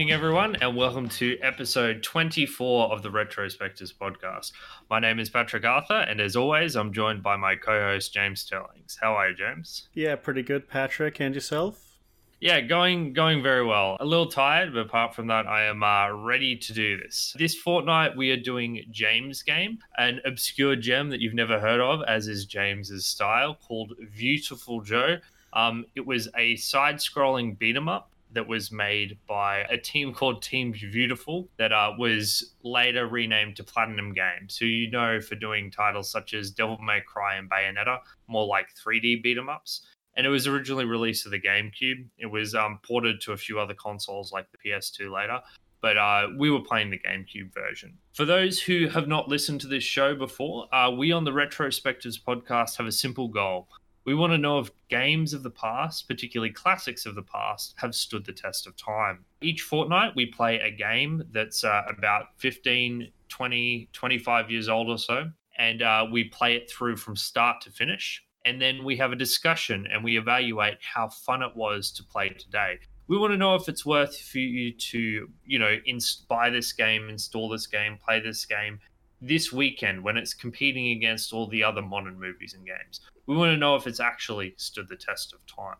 evening, everyone, and welcome to episode 24 of the Retrospectors podcast. My name is Patrick Arthur, and as always, I'm joined by my co host, James Sterlings. How are you, James? Yeah, pretty good, Patrick. And yourself? Yeah, going going very well. A little tired, but apart from that, I am uh, ready to do this. This fortnight, we are doing James Game, an obscure gem that you've never heard of, as is James's style, called Viewtiful Joe. Um, it was a side-scrolling beat 'em up that was made by a team called Team Viewtiful that uh, was later renamed to Platinum Games, who you know for doing titles such as Devil May Cry and Bayonetta, more like 3D beat 'em ups. And it was originally released to the GameCube. It was um, ported to a few other consoles like the PS2 later, but uh, we were playing the GameCube version. For those who have not listened to this show before, uh, we on the Retrospectors podcast have a simple goal we want to know if games of the past, particularly classics of the past, have stood the test of time. Each fortnight, we play a game that's uh, about 15, 20, 25 years old or so, and uh, we play it through from start to finish. And then we have a discussion and we evaluate how fun it was to play today. We want to know if it's worth for you to, you know, inst- buy this game, install this game, play this game, this weekend when it's competing against all the other modern movies and games. We want to know if it's actually stood the test of time.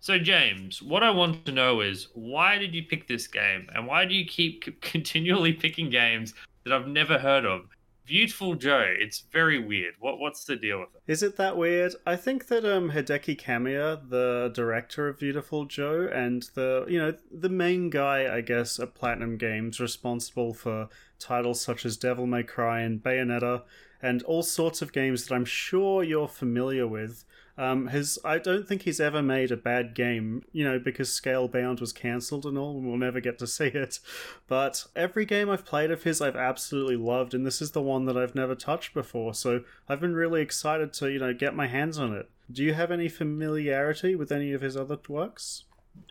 So, James, what I want to know is why did you pick this game and why do you keep continually picking games that I've never heard of? Viewtiful Joe, it's very weird. What what's the deal with it? Is it that weird? I think that um Hideki Kamiya, the director of Viewtiful Joe, and the you know the main guy, I guess, at Platinum Games, responsible for titles such as Devil May Cry and Bayonetta, and all sorts of games that I'm sure you're familiar with. Um, I don't think he's ever made a bad game, you know, because Scalebound was cancelled and all, and we'll never get to see it. But every game I've played of his, I've absolutely loved, and this is the one that I've never touched before. So I've been really excited to, you know, get my hands on it. Do you have any familiarity with any of his other works?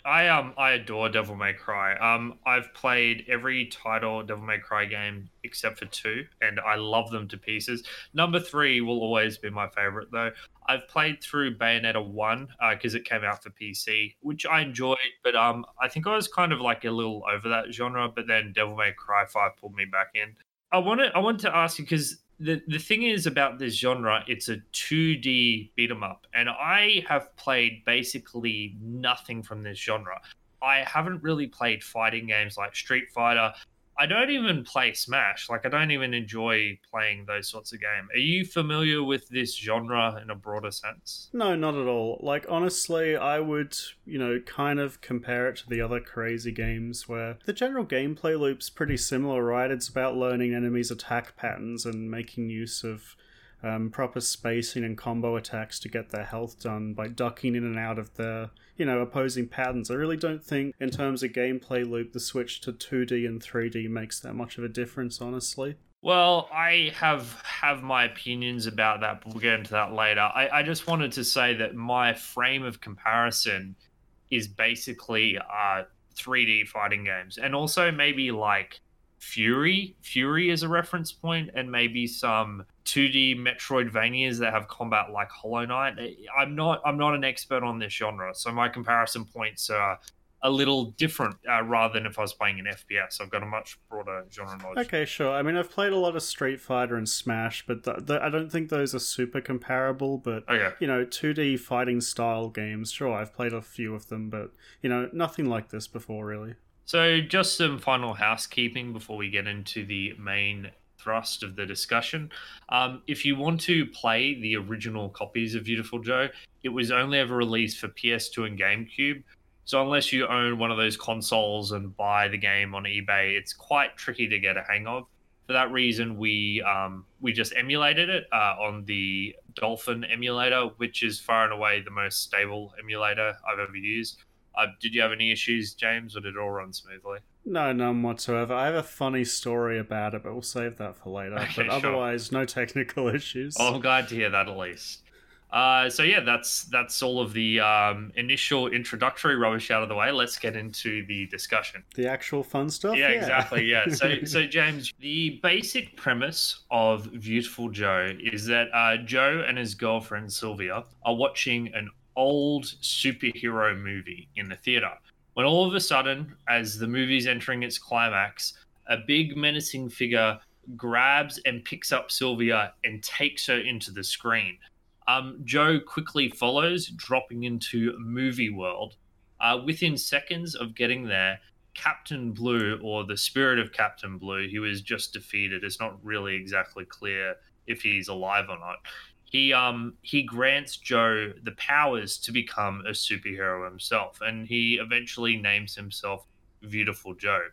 I um I adore Devil May Cry. Um, I've played every title Devil May Cry game except for two, and I love them to pieces. Number three will always be my favorite, though. I've played through Bayonetta one because uh, it came out for PC, which I enjoyed, but um, I think I was kind of like a little over that genre. But then Devil May Cry five pulled me back in. I wanted I wanted to ask you because the the thing is about this genre, it's a 2D beat 'em up, and I have played basically nothing from this genre. I haven't really played fighting games like Street Fighter. I don't even play Smash. Like I don't even enjoy playing those sorts of games. Are you familiar with this genre in a broader sense? No, not at all. Like honestly, I would, you know, kind of compare it to the other crazy games where the general gameplay loop's pretty similar, right? It's about learning enemies' attack patterns and making use of um, proper spacing and combo attacks to get their health done by ducking in and out of their, you know, opposing patterns. I really don't think, in terms of gameplay loop, the switch to 2D and 3D makes that much of a difference, honestly. Well, I have have my opinions about that, but we'll get into that later. I, I just wanted to say that my frame of comparison is basically uh, 3D fighting games, and also maybe like Furi. Furi is a reference point, and maybe some 2D Metroidvanias that have combat like Hollow Knight. I'm not I'm not an expert on this genre, so my comparison points are a little different uh, rather than if I was playing an FPS. I've got a much broader genre knowledge. Okay, sure. I mean, I've played a lot of Street Fighter and Smash, but I don't think those are super comparable. But okay. you know, 2D fighting style games, sure, I've played a few of them, but you know, nothing like this before, really. So, just some final housekeeping before we get into the main thrust of the discussion. Um, if you want to play the original copies of Viewtiful Joe, it was only ever released for PS2 and GameCube. So unless you own one of those consoles and buy the game on eBay, it's quite tricky to get a hang of. For that reason, we um, we just emulated it uh, on the Dolphin emulator, which is far and away the most stable emulator I've ever used. Uh, did you have any issues, James, or did it all run smoothly? No, none whatsoever. I have a funny story about it, but we'll save that for later. Okay, but otherwise, sure. no technical issues. Oh, I'm glad to hear that at least. Uh, so yeah, that's that's all of the um, initial introductory rubbish out of the way. Let's get into the discussion. The actual fun stuff. Yeah, yeah. exactly. Yeah. So so James, the basic premise of Viewtiful Joe is that uh, Joe and his girlfriend Sylvia are watching an old superhero movie in the theater. When all of a sudden, as the movie's entering its climax, a big menacing figure grabs and picks up Sylvia and takes her into the screen. Um, Joe quickly follows, dropping into movie world. Uh, within seconds of getting there, Captain Blue, or the spirit of Captain Blue, who is just defeated, it's not really exactly clear if he's alive or not. He um he grants Joe the powers to become a superhero himself, and he eventually names himself Viewtiful Joe.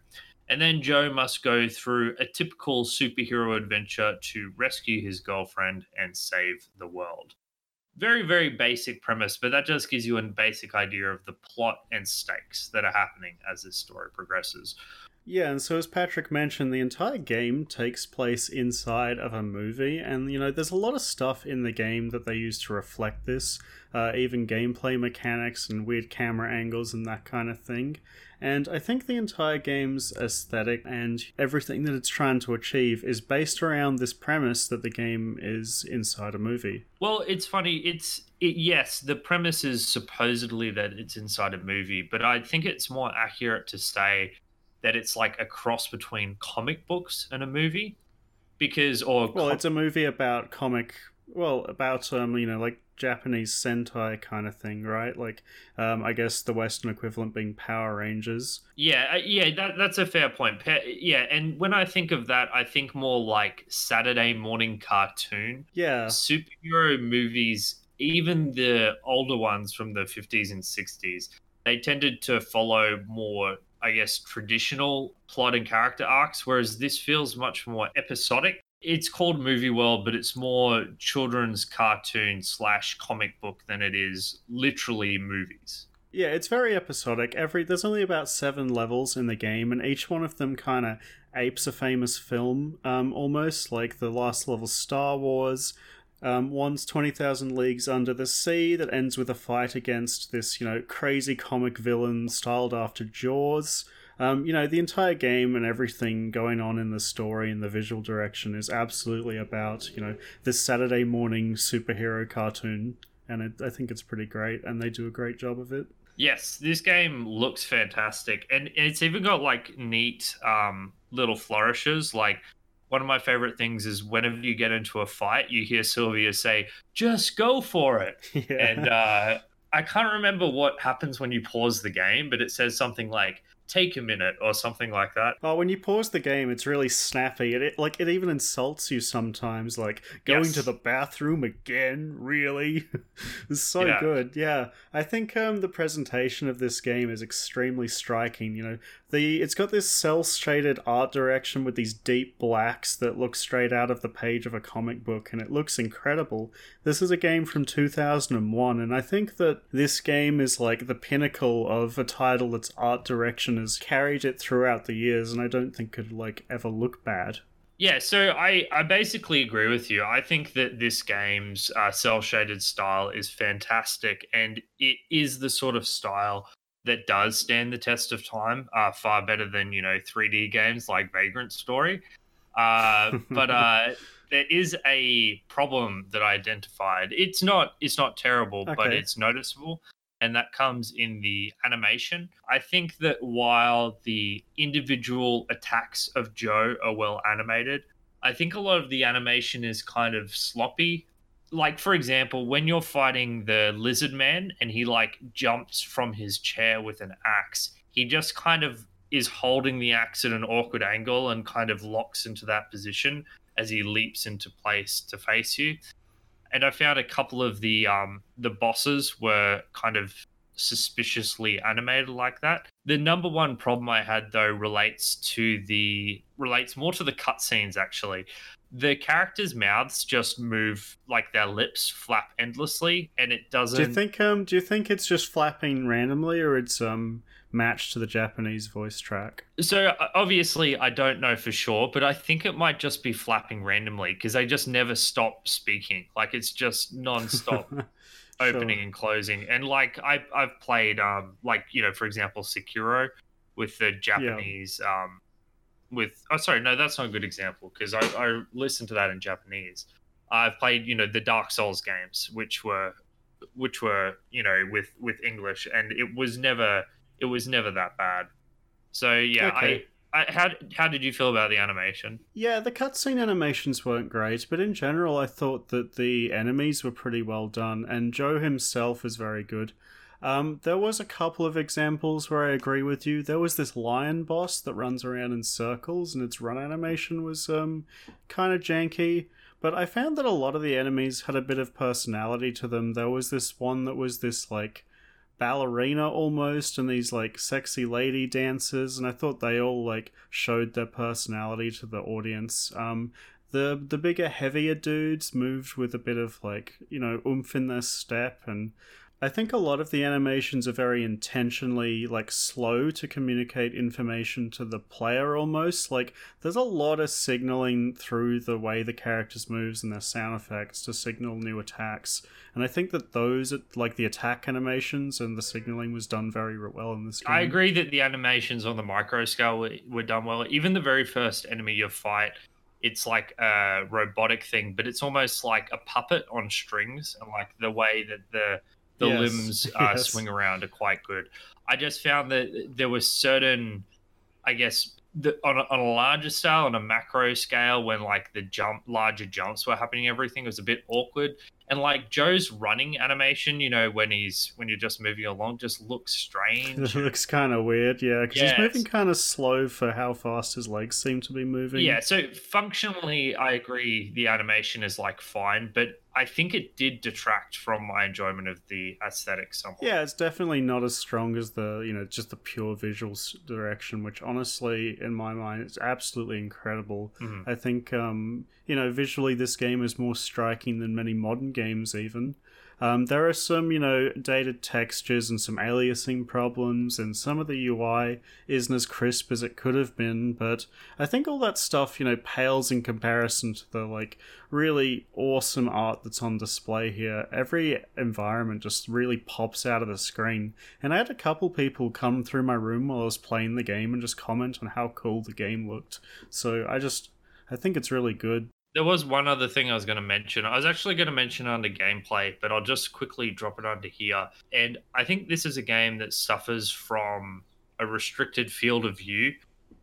And then Joe must go through a typical superhero adventure to rescue his girlfriend and save the world. Very, very basic premise, but that just gives you a basic idea of the plot and stakes that are happening as this story progresses. Yeah, and so as Patrick mentioned, the entire game takes place inside of a movie, and you know, there's a lot of stuff in the game that they use to reflect this, uh, even gameplay mechanics and weird camera angles and that kind of thing. And I think the entire game's aesthetic and everything that it's trying to achieve is based around this premise that the game is inside a movie. Well, it's funny. It's it, yes, the premise is supposedly that it's inside a movie, but I think it's more accurate to say that it's like a cross between comic books and a movie because or well com- it's a movie about comic well about um you know like japanese sentai kind of thing right? Like um i guess the western equivalent being power rangers. Yeah uh, yeah that, that's a fair point. Yeah and when i think of that i think more like saturday morning cartoon. Yeah. Superhero movies even the older ones from the 50s and 60s they tended to follow more I guess, traditional plot and character arcs, whereas this feels much more episodic. It's called Movie World, but it's more children's cartoon slash comic book than it is literally movies. Yeah, it's very episodic. Every there's only about seven levels in the game, and each one of them kind of apes a famous film, um, almost like the last level Star Wars, um, one's 20,000 Leagues Under the Sea that ends with a fight against this, you know, crazy comic villain styled after Jaws. Um, you know, the entire game and everything going on in the story and the visual direction is absolutely about, you know, this Saturday morning superhero cartoon. And it, I think it's pretty great, and they do a great job of it. Yes, this game looks fantastic, and it's even got like neat um, little flourishes. Like one of my favorite things is whenever you get into a fight, you hear Sylvia say, "Just go for it," yeah. and uh, I can't remember what happens when you pause the game, but it says something like take a minute or something like that. Oh, when you pause the game, it's really snappy. It, it like it even insults you sometimes, like going yes. to the bathroom again. Really, it's so yeah. good. Yeah, I think um, the presentation of this game is extremely striking. You know, the it's got this cel shaded art direction with these deep blacks that look straight out of the page of a comic book, and it looks incredible. This is a game from 2001, and I think that this game is like the pinnacle of a title that's art direction has carried it throughout the years, and I don't think could like ever look bad. Yeah, so I, I basically agree with you. I think that this game's uh, cel shaded style is fantastic, and it is the sort of style that does stand the test of time, uh, far better than you know 3D games like Vagrant Story. Uh, but uh, there is a problem that I identified. It's not it's not terrible, okay. but it's noticeable and that comes in the animation. I think that while the individual attacks of Joe are well animated, I think a lot of the animation is kind of sloppy. Like, for example, when you're fighting the lizard man and he like jumps from his chair with an axe, he just kind of is holding the axe at an awkward angle and kind of locks into that position as he leaps into place to face you and I found a couple of the um, the bosses were kind of suspiciously animated like that. The number one problem I had though relates to the relates more to the cutscenes actually. The characters' mouths just move like their lips flap endlessly, and it doesn't. Do you think um? Do you think it's just flapping randomly, or it's um match to the Japanese voice track? So obviously, I don't know for sure, but I think it might just be flapping randomly because they just never stop speaking. Like it's just non-stop opening sure. and closing. And like I, I've played, um, like you know, for example, Sekiro with the Japanese. Yeah. Um, with oh sorry no that's not a good example because I, I listened to that in Japanese. I've played you know the Dark Souls games which were which were you know with with English and it was never it was never that bad. So yeah, Okay. I, I how how did you feel about the animation? Yeah, the cutscene animations weren't great, but in general, I thought that the enemies were pretty well done, and Joe himself is very good. Um, there was a couple of examples where I agree with you. There was this lion boss that runs around in circles, and its run animation was um, kind of janky. But I found that a lot of the enemies had a bit of personality to them. There was this one that was this like ballerina almost and these like sexy lady dancers and i thought they all like showed their personality to the audience. Um the the bigger heavier dudes moved with a bit of like you know oomph in their step and i think a lot of the animations are very intentionally like slow to communicate information to the player almost like there's a lot of signaling through the way the characters moves and their sound effects to signal new attacks and I think that those, like the attack animations and the signaling, was done very well in this game. I agree that the animations on the micro scale were, were done well. Even the very first enemy you fight, it's like a robotic thing, but it's almost like a puppet on strings, and like the way that the the Yes, limbs uh, yes. swing around are quite good. I just found that there was certain, I guess, the, on, a, on a larger scale, on a macro scale, when like the jump, larger jumps were happening, everything was a bit awkward. And like Joe's running animation, you know, when he's when you're just moving along, just looks strange. It looks kind of weird, yeah, because Yes. he's moving kind of slow for how fast his legs seem to be moving. Yeah, so functionally, I agree the animation is like fine, but I think it did detract from my enjoyment of the aesthetics somewhat. Yeah, it's definitely not as strong as the you know just the pure visual direction, which honestly, in my mind, is absolutely incredible. Mhm. I think um, you know visually this game is more striking than many modern games even. Um, there are some, you know, dated textures and some aliasing problems, and some of the UI isn't as crisp as it could have been. But I think all that stuff, you know, pales in comparison to the like really awesome art that's on display here. Every environment just really pops out of the screen. And I had a couple people come through my room while I was playing the game and just comment on how cool the game looked. So I just, I think it's really good. There was one other thing I was going to mention. I was actually going to mention under gameplay, but I'll just quickly drop it under here. And I think this is a game that suffers from a restricted field of view.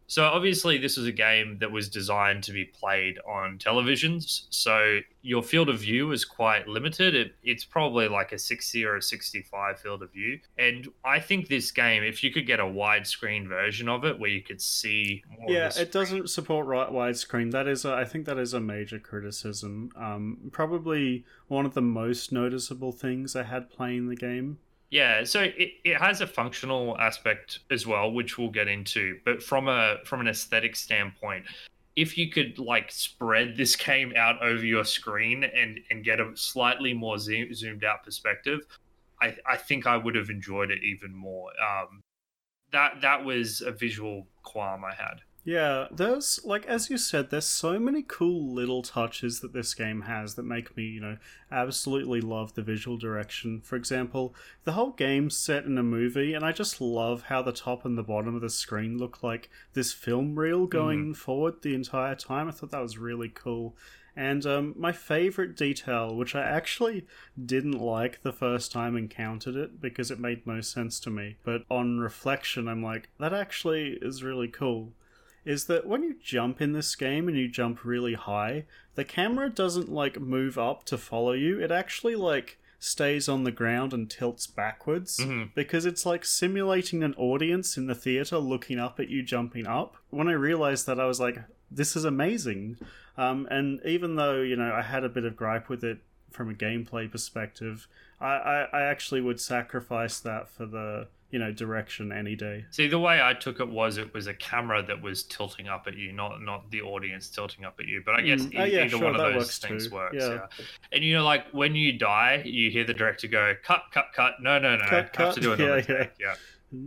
So obviously, this was a game that was designed to be played on televisions. So your field of view is quite limited. It, it's probably like a 60 or a 65 field of view. And I think this game, if you could get a widescreen version of it where you could see more yeah, it doesn't support right widescreen. That is, a, I think, that is a major criticism. Um, probably one of the most noticeable things I had playing the game. Yeah, so it, it has a functional aspect as well, which we'll get into. But from a from an aesthetic standpoint, if you could like spread this game out over your screen and and get a slightly more zoom, zoomed out perspective, I I think I would have enjoyed it even more. Um, that that was a visual qualm I had. Yeah, there's like as you said, there's so many cool little touches that this game has that make me, you know, absolutely love the visual direction. For example, the whole game's set in a movie, and I just love how the top and the bottom of the screen look like this film reel going forward the entire time. I thought that was really cool. And um, my favorite detail, which I actually didn't like the first time encountered it because it made no sense to me, but on reflection, I'm like, that actually is really cool is that when you jump in this game and you jump really high, the camera doesn't like move up to follow you. It actually like stays on the ground and tilts backwards Mhm. because it's like simulating an audience in the theater looking up at you jumping up. When I realized that, I was like, this is amazing. Um, and even though, you know, I had a bit of gripe with it from a gameplay perspective, I, I, I actually would sacrifice that for the, you know, direction any day. See, the way I took it was it was a camera that was tilting up at you, not not the audience tilting up at you. But I guess Mm. e- Oh, yeah, either sure, one of those works things too. works. Yeah. Yeah. And you know, like when you die, you hear the director go, "Cut, cut, cut! No, no, no! Cut, have cut. to do another Yeah, take." Yeah.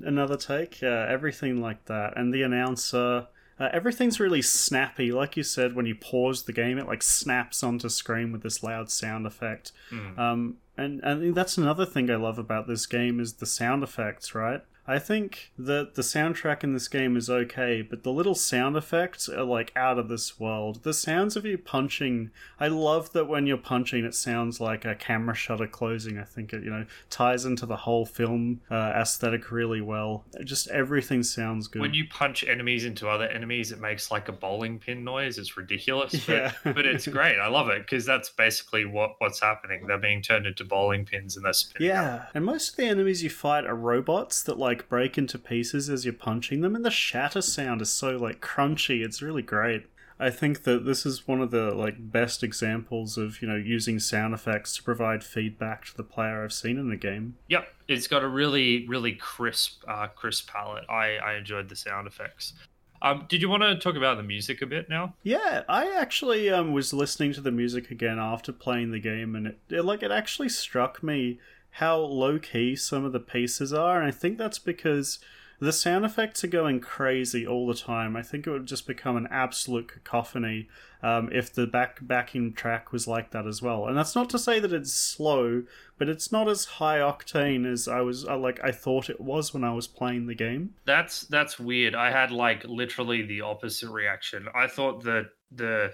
another take yeah everything like that and the announcer uh, everything's really snappy like you said when you pause the game it like snaps onto screen with this loud sound effect Mm. um, and and that's another thing i love about this game is the sound effects right I think that the soundtrack in this game is okay, but the little sound effects are like out of this world. The sounds of you punching, I love that when you're punching, it sounds like a camera shutter closing. I think it, you know, ties into the whole film uh, aesthetic really well. Just everything sounds good. When you punch enemies into other enemies, it makes like a bowling pin noise. It's ridiculous, but, yeah. but it's great. I love it because that's basically what what's happening. They're being turned into bowling pins and they're spinning. Yeah, and most of the enemies you fight are robots that like break into pieces as you're punching them, and the shatter sound is so like crunchy. It's really great. I think that this is one of the like best examples of you know using sound effects to provide feedback to the player I've seen in the game. Yep, it's got a really really crisp uh, crisp palette. I I enjoyed the sound effects. Um, did you want to talk about the music a bit now? Yeah, I actually um, was listening to the music again after playing the game, and it, it like it actually struck me how low key some of the pieces are, and I think that's because the sound effects are going crazy all the time. I think it would just become an absolute cacophony um, if the back backing track was like that as well. And that's not to say that it's slow, but it's not as high octane as I was uh, like I thought it was when I was playing the game. That's that's weird. I had like literally the opposite reaction. I thought that the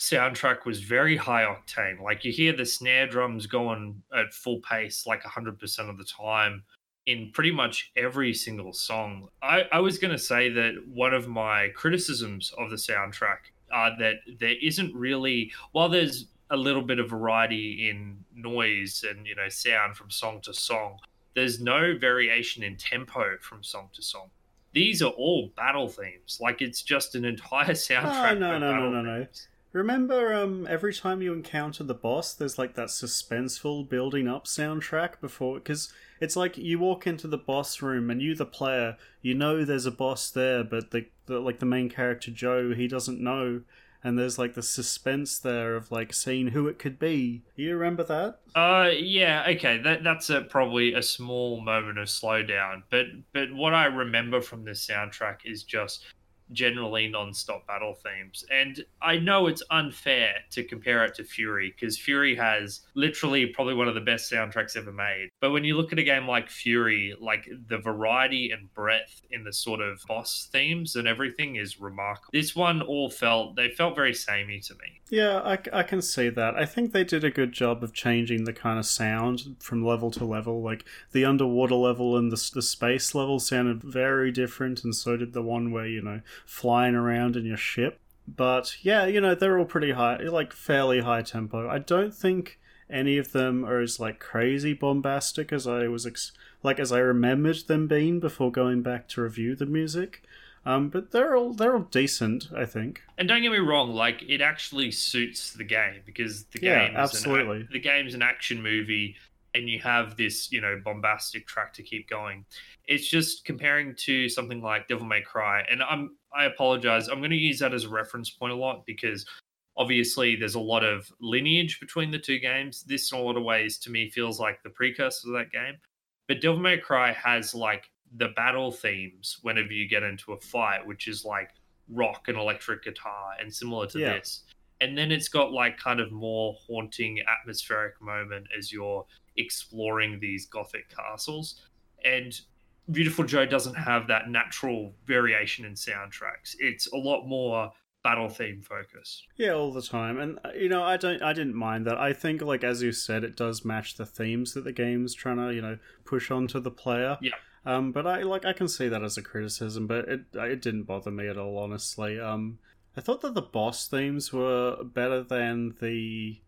soundtrack was very high octane. Like you hear the snare drums going at full pace like 100% of the time in pretty much every single song. I, I was going to say that one of my criticisms of the soundtrack are that there isn't really, while there's a little bit of variety in noise and you know sound from song to song, there's no variation in tempo from song to song. These are all battle themes. Like it's just an entire oh, soundtrack. Oh, no, no, no, no, no. Remember, um, every time you encounter the boss, there's like that suspenseful building up soundtrack before, because it's like you walk into the boss room and you, the player, you know there's a boss there, but the, the like the main character Joe, he doesn't know, and there's like the suspense there of like seeing who it could be. You remember that? Uh, yeah, okay, that that's a, probably a small moment of slowdown, but but what I remember from this soundtrack is just generally non-stop battle themes. And i know it's unfair to compare it to Furi because Furi has literally probably one of the best soundtracks ever made. But when you look at a game like Furi like the variety and breadth in the sort of boss themes and everything is remarkable. This one all felt they felt very samey to me. Yeah I, I can see that. I think they did a good job of changing the kind of sound from level to level. Like the underwater level and the, the space level sounded very different and so did the one where you know flying around in your ship. But yeah, you know, they're all pretty high, like fairly high tempo. I don't think any of them are as like crazy bombastic as I was ex- like as I remembered them being before going back to review the music. Um, but they're all they're all decent, I think. And don't get me wrong, like it actually suits the game because the game yeah, absolutely an, the game's an action movie, and you have this you know bombastic track to keep going. It's just comparing to something like Devil May Cry, and I'm I apologize. I'm going to use that as a reference point a lot because obviously there's a lot of lineage between the two games. This, in a lot of ways, to me, feels like the precursor to that game. But Devil May Cry has like the battle themes whenever you get into a fight, which is like rock and electric guitar and similar to yeah. this. And then it's got like kind of more haunting atmospheric moment as you're exploring these gothic castles. And Viewtiful Joe doesn't have that natural variation in soundtracks. It's a lot more battle theme focus. Yeah, all the time. And uh, you know, I don't I didn't mind that. I think like as you said it does match the themes that the game's trying to, you know, push onto the player. Yeah. Um but I like I can see that as a criticism, but it it didn't bother me at all honestly. Um I thought that the boss themes were better than the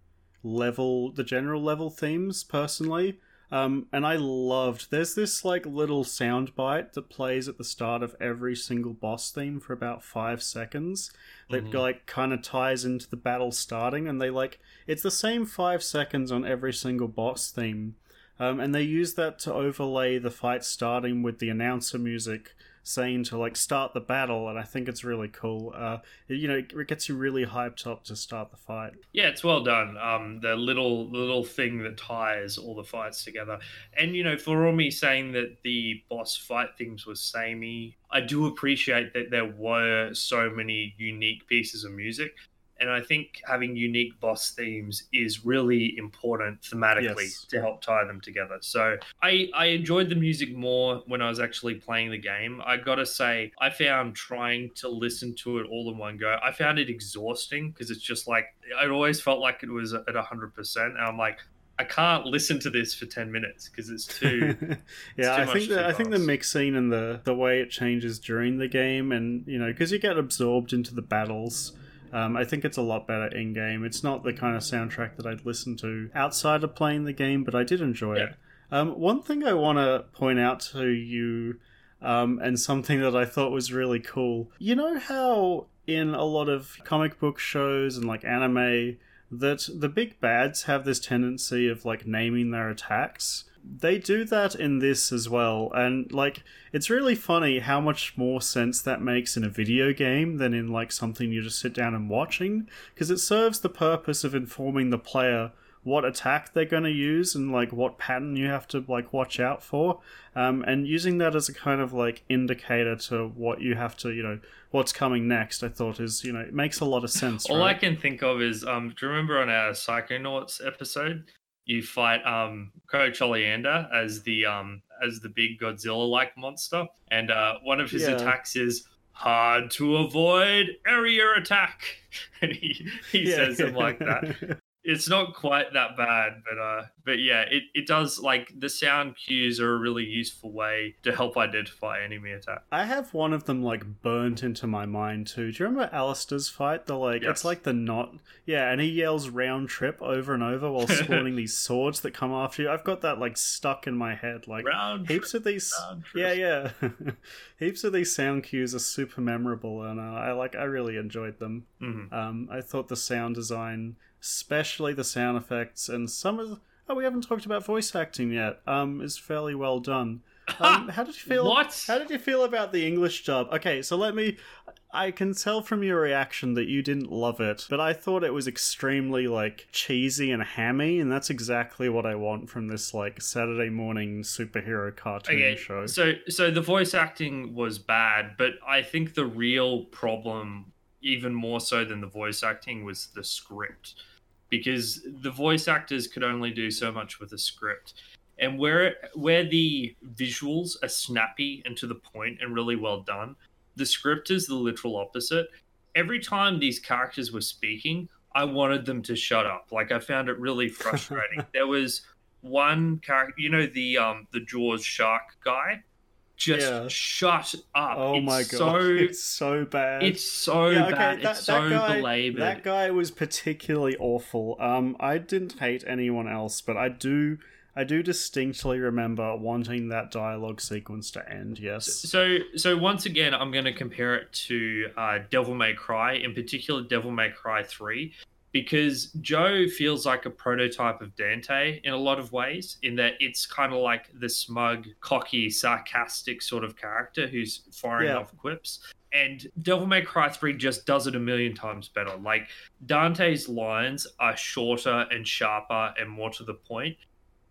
level the general level themes personally. Um, and I loved. There's this like little sound bite that plays at the start of every single boss theme for about five seconds. That mm-hmm. like kind of ties into the battle starting, and they like it's the same five seconds on every single boss theme. Um, and they use that to overlay the fight starting with the announcer music saying to like start the battle, and I think it's really cool. Uh, you know, it gets you really hyped up to start the fight. Yeah, it's well done. Um, the little little thing that ties all the fights together, and you know, for all me saying that the boss fight things were samey, I do appreciate that there were so many unique pieces of music And I think having unique boss themes is really important thematically Yes. to help tie them together. So I, I enjoyed the music more when I was actually playing the game. I gotta say, I found trying to listen to it all in one go, I found it exhausting because it's just like, it always felt like it was at 100%. And I'm like, I can't listen to this for 10 minutes because it's too. yeah, too I think the, I think the fast. mixing and the the way it changes during the game, and you know, because you get absorbed into the battles. Um, I think it's a lot better in game. It's not the kind of soundtrack that I'd listen to outside of playing the game, but I did enjoy Yeah. it. Um, one thing I want to point out to you, um, and something that I thought was really cool. You know how in a lot of comic book shows and like anime, that the big bads have this tendency of like naming their attacks. They do that in this as well, and like it's really funny how much more sense that makes in a video game than in like something you just sit down and watching, because it serves the purpose of informing the player what attack they're going to use and like what pattern you have to like watch out for um, and using that as a kind of like indicator to what you have to you know what's coming next i thought is you know it makes a lot of sense All I can think of is, um, do you remember on our Psychonauts episode, you fight um Coach Oleander as the um as the big Godzilla like monster, and uh, one of his Yeah. attacks is hard to avoid area attack, and he he Yeah. says it like that. It's not quite that bad, but uh, but yeah, it, it does like the sound cues are a really useful way to help identify enemy attack. I have one of them like burnt into my mind too. Do you remember Alastor's fight? The like Yes. it's like the not Yeah, and he yells round trip over and over while spawning these swords that come after you. I've got that like stuck in my head. Like Round heaps of these Yeah, yeah. heaps of these sound cues are super memorable and uh, I like I really enjoyed them. Mhm. Um I thought the sound design, especially the sound effects and some of the, Oh, we haven't talked about voice acting yet. Um is fairly well done. Um, how did you feel? What? How did you feel about the English dub? Okay, so let me. I can tell from your reaction that you didn't love it, but I thought it was extremely like cheesy and hammy, and that's exactly what I want from this like Saturday morning superhero cartoon Okay, show. so so the voice acting was bad, but I think the real problem, even more so than the voice acting, was the script, because the voice actors could only do so much with a script, and where where the visuals are snappy and to the point and really well done, the script is the literal opposite. Every time these characters were speaking, I wanted them to shut up. Like I found it really frustrating. there was one character, you know, the um the Jaws shark guy, just Yeah. shut up. oh It's my god, so it's so bad. it's so Yeah, okay, bad. that- it's so guy- belabored. That guy was particularly awful. Um, I didn't hate anyone else, but I do, I do distinctly remember wanting that dialogue sequence to end. Yes. So, so once again, I'm going to compare it to uh, Devil May Cry, in particular, Devil May Cry Three, because Joe feels like a prototype of Dante in a lot of ways, in that it's kind of like the smug, cocky, sarcastic sort of character who's firing Yeah. off quips. And Devil May Cry 3 just does it a million times better. Like, Dante's lines are shorter and sharper and more to the point.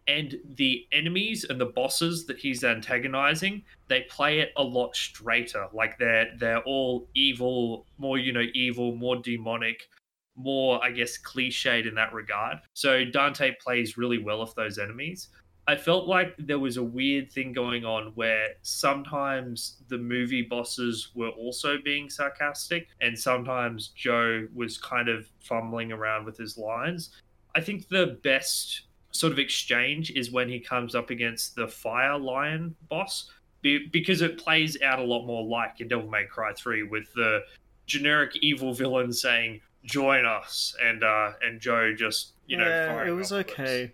And the enemies and the bosses that he's antagonizing, they play it a lot straighter. Like they're they're all evil, more you know, evil, more demonic, more I guess cliched in that regard. So Dante plays really well with those enemies. I felt like there was a weird thing going on where sometimes the movie bosses were also being sarcastic, and sometimes Joe was kind of fumbling around with his lines. I think the best sort of exchange is when he comes up against the Fire Lion boss, because it plays out a lot more like in Devil May Cry 3 with the generic evil villain saying, Join us, and uh, and Joe just, you know, yeah, it was okay.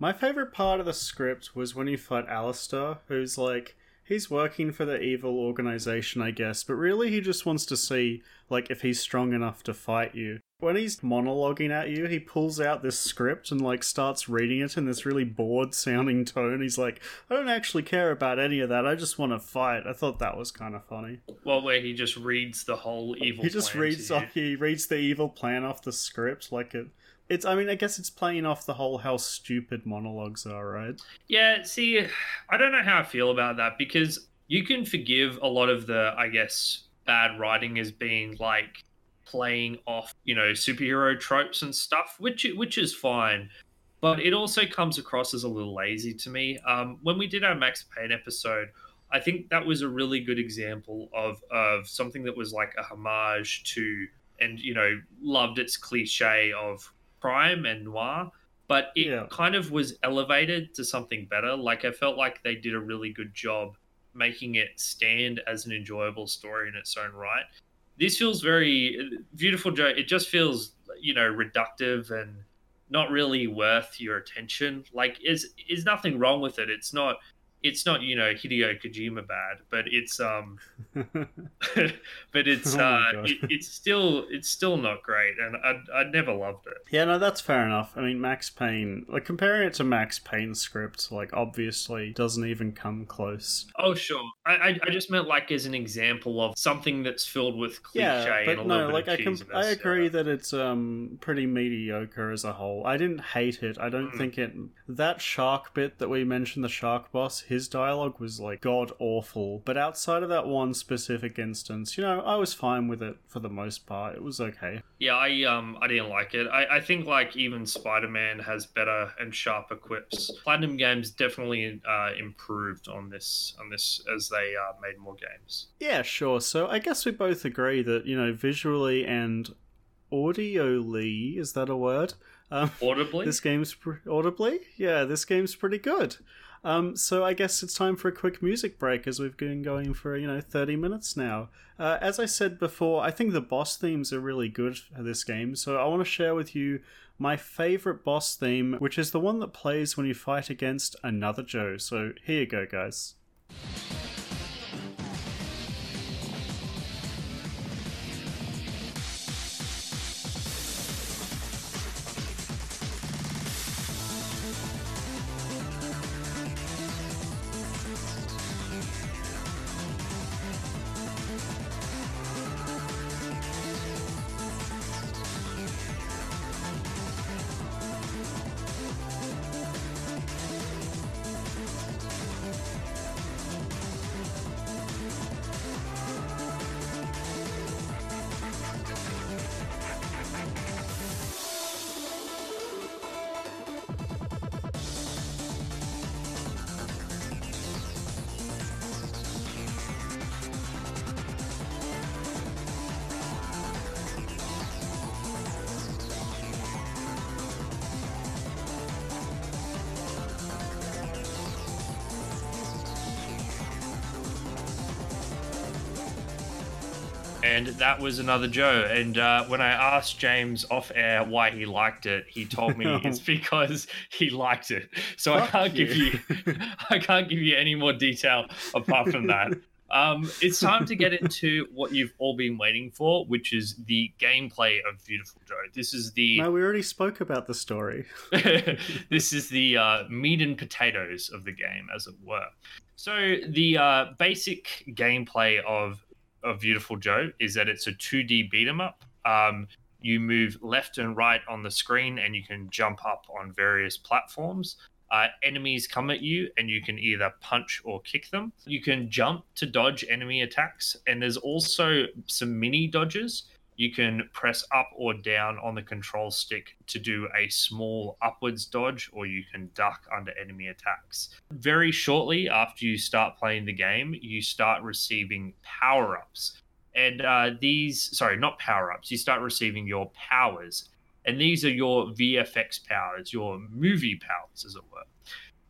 My favorite part of the script was when you fight Alastor, who's like he's working for the evil organization, I guess, but really he just wants to see like if he's strong enough to fight you. When he's monologuing at you, he pulls out this script and like starts reading it in this really bored sounding tone. He's like, "I don't actually care about any of that. I just want to fight." I thought that was kind of funny. Well, where he just reads the whole evil. he just reads off, he reads the evil plan off the script like it it's i mean i guess it's playing off the whole how stupid monologues are right Yeah, see, I don't know how I feel about that because you can forgive a lot of the, I guess, bad writing as being like playing off, you know, superhero tropes and stuff, which which is fine. But it also comes across as a little lazy to me. Um, when we did our Max Payne episode, I think that was a really good example of of something that was like a homage to and you know loved its cliche of crime and noir but it yeah. kind of was elevated to something better like i felt like they did a really good job making it stand as an enjoyable story in its own right this feels very beautiful Joe. It just feels you know reductive and not really worth your attention. Like is is nothing wrong with it. It's not it's not you know Hideo Kojima bad, but it's um, but it's oh uh, it, it's still it's still not great, and I I never loved it. Yeah, no, that's fair enough. I mean, Max Payne, like comparing it to Max Payne script, like obviously doesn't even come close. Oh sure, I I, I just meant like as an example of something that's filled with cliche yeah, but no, like I com- I agree that it's um pretty mediocre as a whole. I didn't hate it. I don't mm. think it that shark bit that we mentioned, the shark boss his dialogue was like god awful. But outside of that one specific instance, you know, I was fine with it for the most part. It was okay. Yeah, I um I didn't like it. I, I think like even Spider Man has better and sharper quips. Platinum Games definitely uh, improved on this on this as they uh, made more games. Yeah, sure. So I guess we both agree that you know visually and audioly is that a word? Um, audibly. This game's pre- audibly. Yeah, this game's pretty good. Um, so I guess it's time for a quick music break as we've been going for you know 30 minutes now. Uh, as I said before, I think the boss themes are really good for this game, so I want to share with you my favorite boss theme, which is the one that plays when you fight against another Joe. So here you go, guys. That was another Joe. And uh, when I asked James off air why he liked it, he told me it's because he liked it. So Fuck I can't you. give you, I can't give you any more detail apart from that. Um, it's time to get into what you've all been waiting for, which is the gameplay of Viewtiful Joe. This is the. No, we already spoke about the story. this is the uh, meat and potatoes of the game, as it were. So the uh, basic gameplay of of Viewtiful Joe is that it's a 2D beat 'em up. Um, you move left and right on the screen, and you can jump up on various platforms. Uh, enemies come at you, and you can either punch or kick them. You can jump to dodge enemy attacks, and there's also some mini dodges you can press up or down on the control stick to do a small upwards dodge, or you can duck under enemy attacks. Very shortly after you start playing the game, you start receiving power ups. And uh, these, sorry, not power ups, you start receiving your powers. And these are your VFX powers, your movie powers, as it were.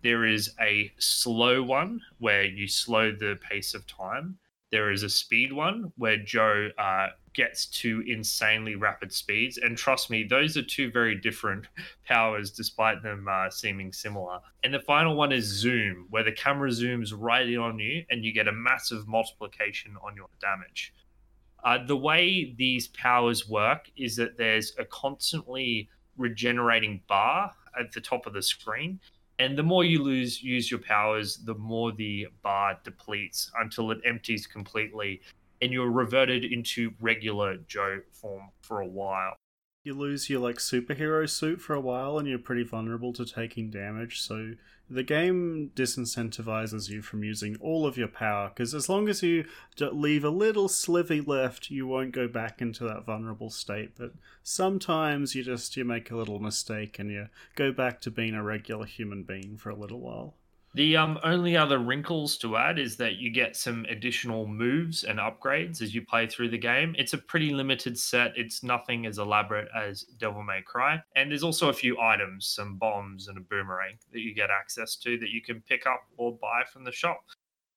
There is a slow one where you slow the pace of time. There is a speed one where Joe uh, gets to insanely rapid speeds. And trust me, those are two very different powers, despite them uh, seeming similar. And the final one is zoom, where the camera zooms right in on you and you get a massive multiplication on your damage. Uh, the way these powers work is that there's a constantly regenerating bar at the top of the screen. And the more you lose use your powers, the more the bar depletes until it empties completely and you're reverted into regular Joe form for a while. you lose your like superhero suit for a while and you're pretty vulnerable to taking damage. So the game disincentivizes you from using all of your power because as long as you leave a little slivy left, you won't go back into that vulnerable state. But sometimes you just you make a little mistake and you go back to being a regular human being for a little while. The um, only other wrinkles to add is that you get some additional moves and upgrades as you play through the game. It's a pretty limited set. It's nothing as elaborate as Devil May Cry. And there's also a few items, some bombs and a boomerang that you get access to that you can pick up or buy from the shop.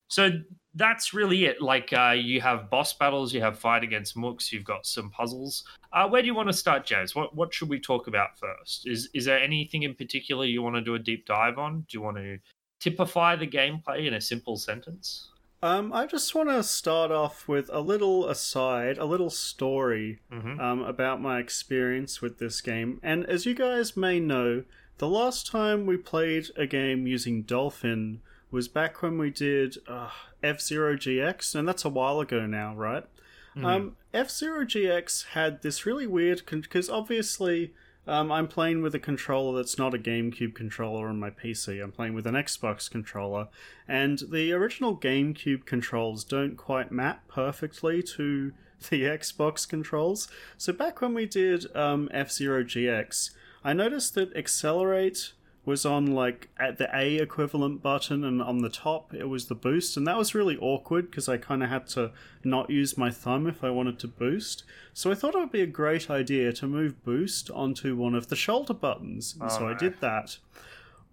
So that's really it. Like uh, you have boss battles, you have fight against mooks, you've got some puzzles. Uh, where do you want to start, James? What what should we talk about first? Is is there anything in particular you want to do a deep dive on? Do you want to typify the gameplay in a simple sentence? Um, I just want to start off with a little aside, a little story mm-hmm. um, about my experience with this game. And as you guys may know, the last time we played a game using Dolphin was back when we did uh, F Zero GX, and that's a while ago now, right? Mm-hmm. Um, F Zero GX had this really weird because con- obviously um, I'm playing with a controller that's not a GameCube controller on my PC. I'm playing with an Xbox controller, and the original GameCube controls don't quite map perfectly to the Xbox controls. So back when we did um, F Zero GX, I noticed that accelerate was on like at the A equivalent button, and on the top it was the boost, and that was really awkward because I kind of had to not use my thumb if I wanted to boost. So I thought it would be a great idea to move boost onto one of the shoulder buttons, and so I did that.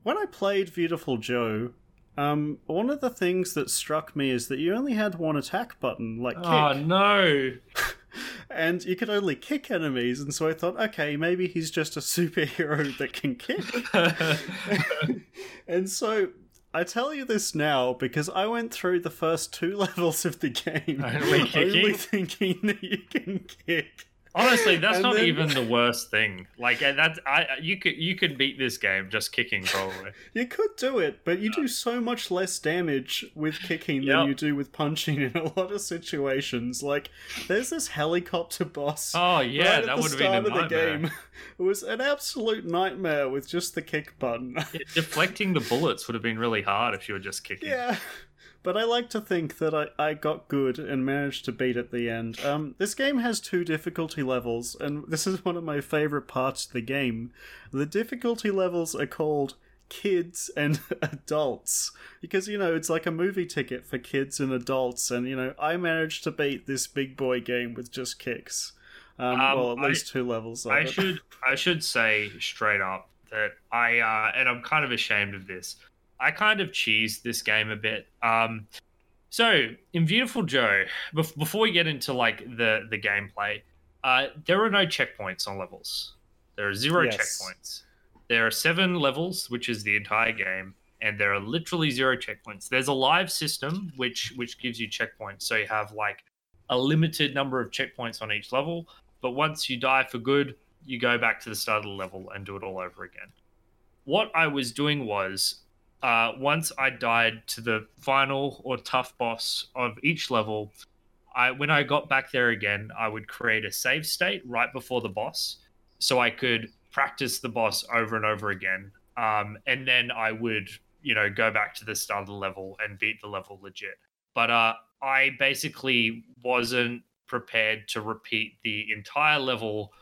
When I played Viewtiful Joe, um, one of the things that struck me is that you only had one attack button, like kick. Oh no! and you could only kick enemies. And so I thought, okay, maybe he's just a superhero that can kick. and so I tell you this now because I went through the first two levels of the game only, only thinking that you can kick. Honestly, that's not then... even the worst thing. Like uh, that, I you could you could beat this game just kicking probably. you could do it, but you do so much less damage with kicking yep. than you do with punching in a lot of situations. Like there's this helicopter boss. Oh yeah, right that would have been a nightmare. The game. It was an absolute nightmare with just the kick button. Yeah, deflecting the bullets would have been really hard if you were just kicking. Yeah but I like to think that I, I got good and managed to beat at the end. Um, this game has two difficulty levels, and this is one of my favorite parts of the game. The difficulty levels are called kids and adults because you know it's like a movie ticket for kids and adults and you know i managed to beat this big boy game with just kicks um, um, well at least two levels i it. should i should say straight up that i uh, and i'm kind of ashamed of this I kind of cheese this game a bit. Um, so in Viewtiful Joe, before we get into like the the gameplay, uh, there are no checkpoints on levels. There are zero yes. checkpoints. There are seven levels, which is the entire game, and there are literally zero checkpoints. There's a live system which which gives you checkpoints, so you have like a limited number of checkpoints on each level. But once you die for good, you go back to the start of the level and do it all over again. What I was doing was uh, once I died to the final or tough boss of each level, I when I got back there again, I would create a save state right before the boss, so I could practice the boss over and over again. Um, and then I would, you know, go back to the start of the level and beat the level legit. But uh, I basically wasn't prepared to repeat the entire level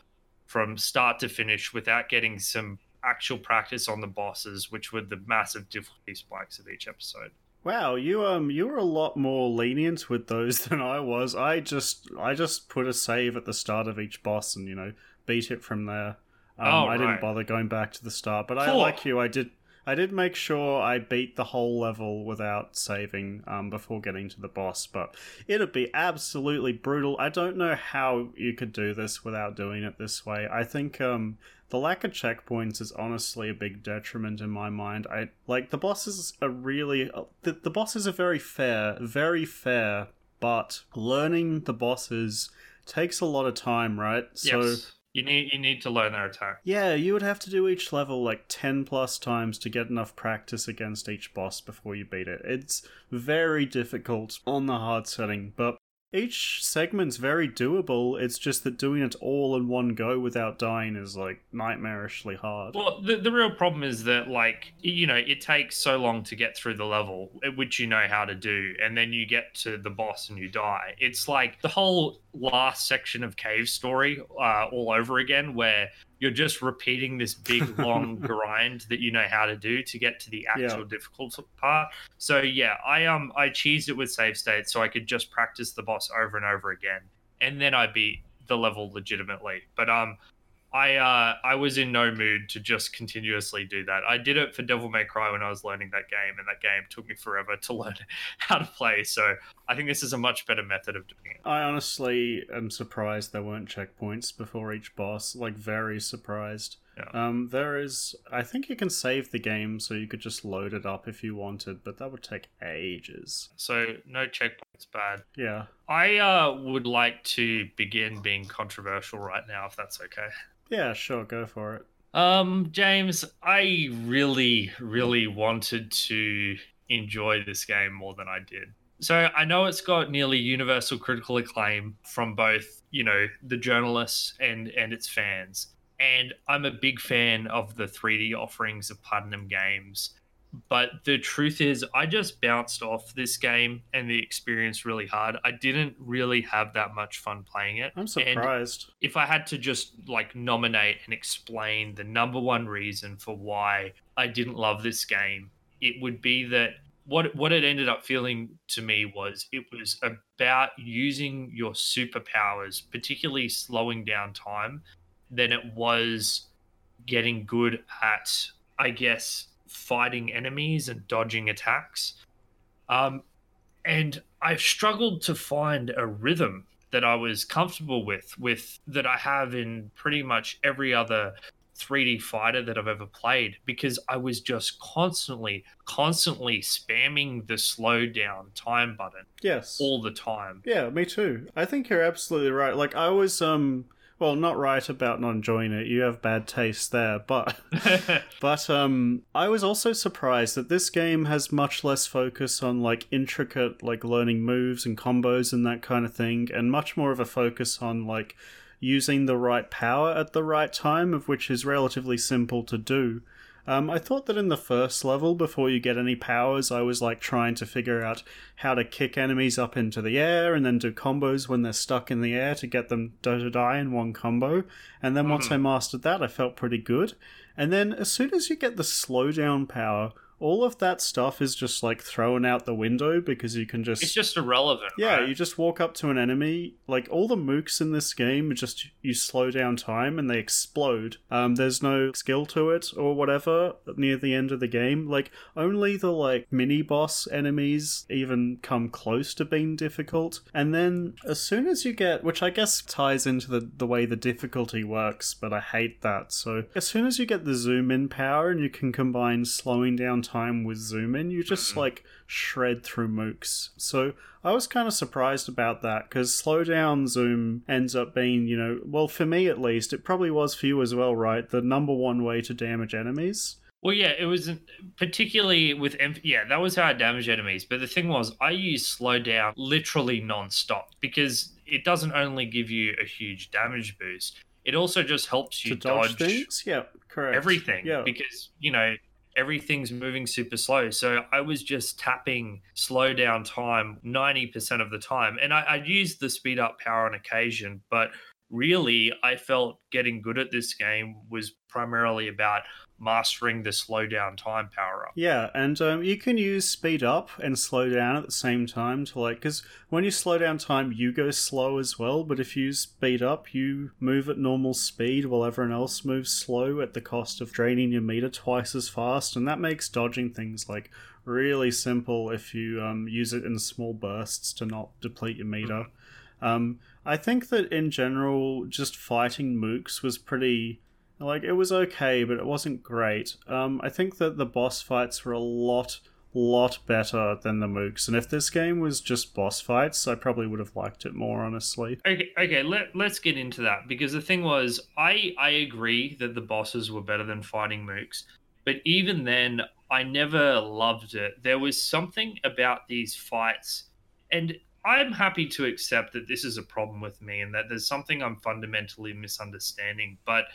from start to finish without getting some actual practice on the bosses, which were the massive difficulty spikes of each episode. Wow, you um you were a lot more lenient with those than I was. I just I just put a save at the start of each boss and you know beat it from there. Um, oh, I didn't bother going back to the start, but I like you. I did I did make sure I beat the whole level without saving um, before getting to the boss, but it'd be absolutely brutal. I don't know how you could do this without doing it this way. I think um, the lack of checkpoints is honestly a big detriment in my mind. I like the bosses are really uh, the, the bosses are very fair, very fair, but learning the bosses takes a lot of time, right? Yes. So you need you need to learn their attack. Yeah, you would have to do each level like ten plus times to get enough practice against each boss before you beat it. It's very difficult on the hard setting, but each segment's very doable. It's just that doing it all in one go without dying is like nightmarishly hard. Well, the, the real problem is that, like, you know, it takes so long to get through the level, which you know how to do, and then you get to the boss and you die. It's like the whole last section of Cave Story uh, all over again, where you're just repeating this big long grind that you know how to do to get to the actual Yeah. difficult part. So yeah, I um I cheesed it with save states so I could just practice the boss over and over again, and then I beat the level legitimately. But um. I uh, I was in no mood to just continuously do that. I did it for Devil May Cry when I was learning that game, and that game took me forever to learn how to play. So I think this is a much better method of doing it. I honestly am surprised there weren't checkpoints before each boss. Like, very surprised. Yeah. Um, there is. I think you can save the game, so you could just load it up if you wanted, but that would take ages. So no checkpoints bad. Yeah. I uh, would like to begin being controversial right now, if that's okay. Yeah, sure, go for it. Um, James, I really, really wanted to enjoy this game more than I did. So I know it's got nearly universal critical acclaim from both, you know, the journalists and and its fans. And I'm a big fan of the 3D offerings of Platinum Games. But the truth is, I just bounced off this game and the experience really hard. I didn't really have that much fun playing it. I'm And surprised. if I had to just like nominate and explain the number one reason for why I didn't love this game, it would be that what what it ended up feeling to me was it was about using your superpowers, particularly slowing down time, than it was getting good at, I guess, fighting enemies and dodging attacks. Um, and I've struggled to find a rhythm that I was comfortable with, with that I have in pretty much every other 3D fighter that I've ever played, because I was just constantly, constantly spamming the slow down time button yes. all the time. Yeah, me too. I think you're absolutely right. Like I was um well, not right about not enjoying it. You have bad taste there, but but um I was also surprised that this game has much less focus on like intricate like learning moves and combos and that kind of thing and much more of a focus on like using the right power at the right time of which is relatively simple to do. Um, I thought that in the first level, before you get any powers, I was like trying to figure out how to kick enemies up into the air and then do combos when they're stuck in the air to get them do to die in one combo. And then once I mastered that, I felt pretty good. And then as soon as you get the slowdown power, all of that stuff is just like thrown out the window because you can just it's just irrelevant. yeah, right? you just walk up to an enemy. Like all the mooks in this game, just you slow down time and they explode. Um, there's no skill to it or whatever near the end of the game. Like only the like mini boss enemies even come close to being difficult. And then as soon as you get, which I guess ties into the the way the difficulty works, but I hate that. So as soon as you get the zoom in power and you can combine slowing down time with zoom in, you just mm-hmm. like shred through mooks. So I was kind of surprised about that because slow down zoom ends up being, you know, well, for me at least, it probably was for you as well, right? The number one way to damage enemies. Well, yeah, it was particularly with yeah, that was how I damaged enemies. But the thing was, I used slow down literally non-stop because it doesn't only give you a huge damage boost; it also just helps you to dodge, things? Yeah, correct. everything. Yeah. because you know everything's moving super slow. So I was just tapping slow down time ninety percent of the time, and I, I used the speed up power on occasion, but really I felt getting good at this game was primarily about mastering the slow down time power up. Yeah, and um, you can use speed up and slow down at the same time to like, because when you slow down time, you go slow as well. But if you speed up, you move at normal speed while everyone else moves slow at the cost of draining your meter twice as fast, and that makes dodging things like really simple if you um, use it in small bursts to not deplete your meter. Um, I think that in general, just fighting mooks was pretty like it was okay, but it wasn't great. Um, I think that the boss fights were a lot, lot better than the mooks, and if this game was just boss fights, I probably would have liked it more. Honestly, Okay, okay, let, let's get into that because the thing was, I I agree that the bosses were better than fighting mooks, but even then, I never loved it. There was something about these fights, and I'm happy to accept that this is a problem with me and that there's something I'm fundamentally misunderstanding, but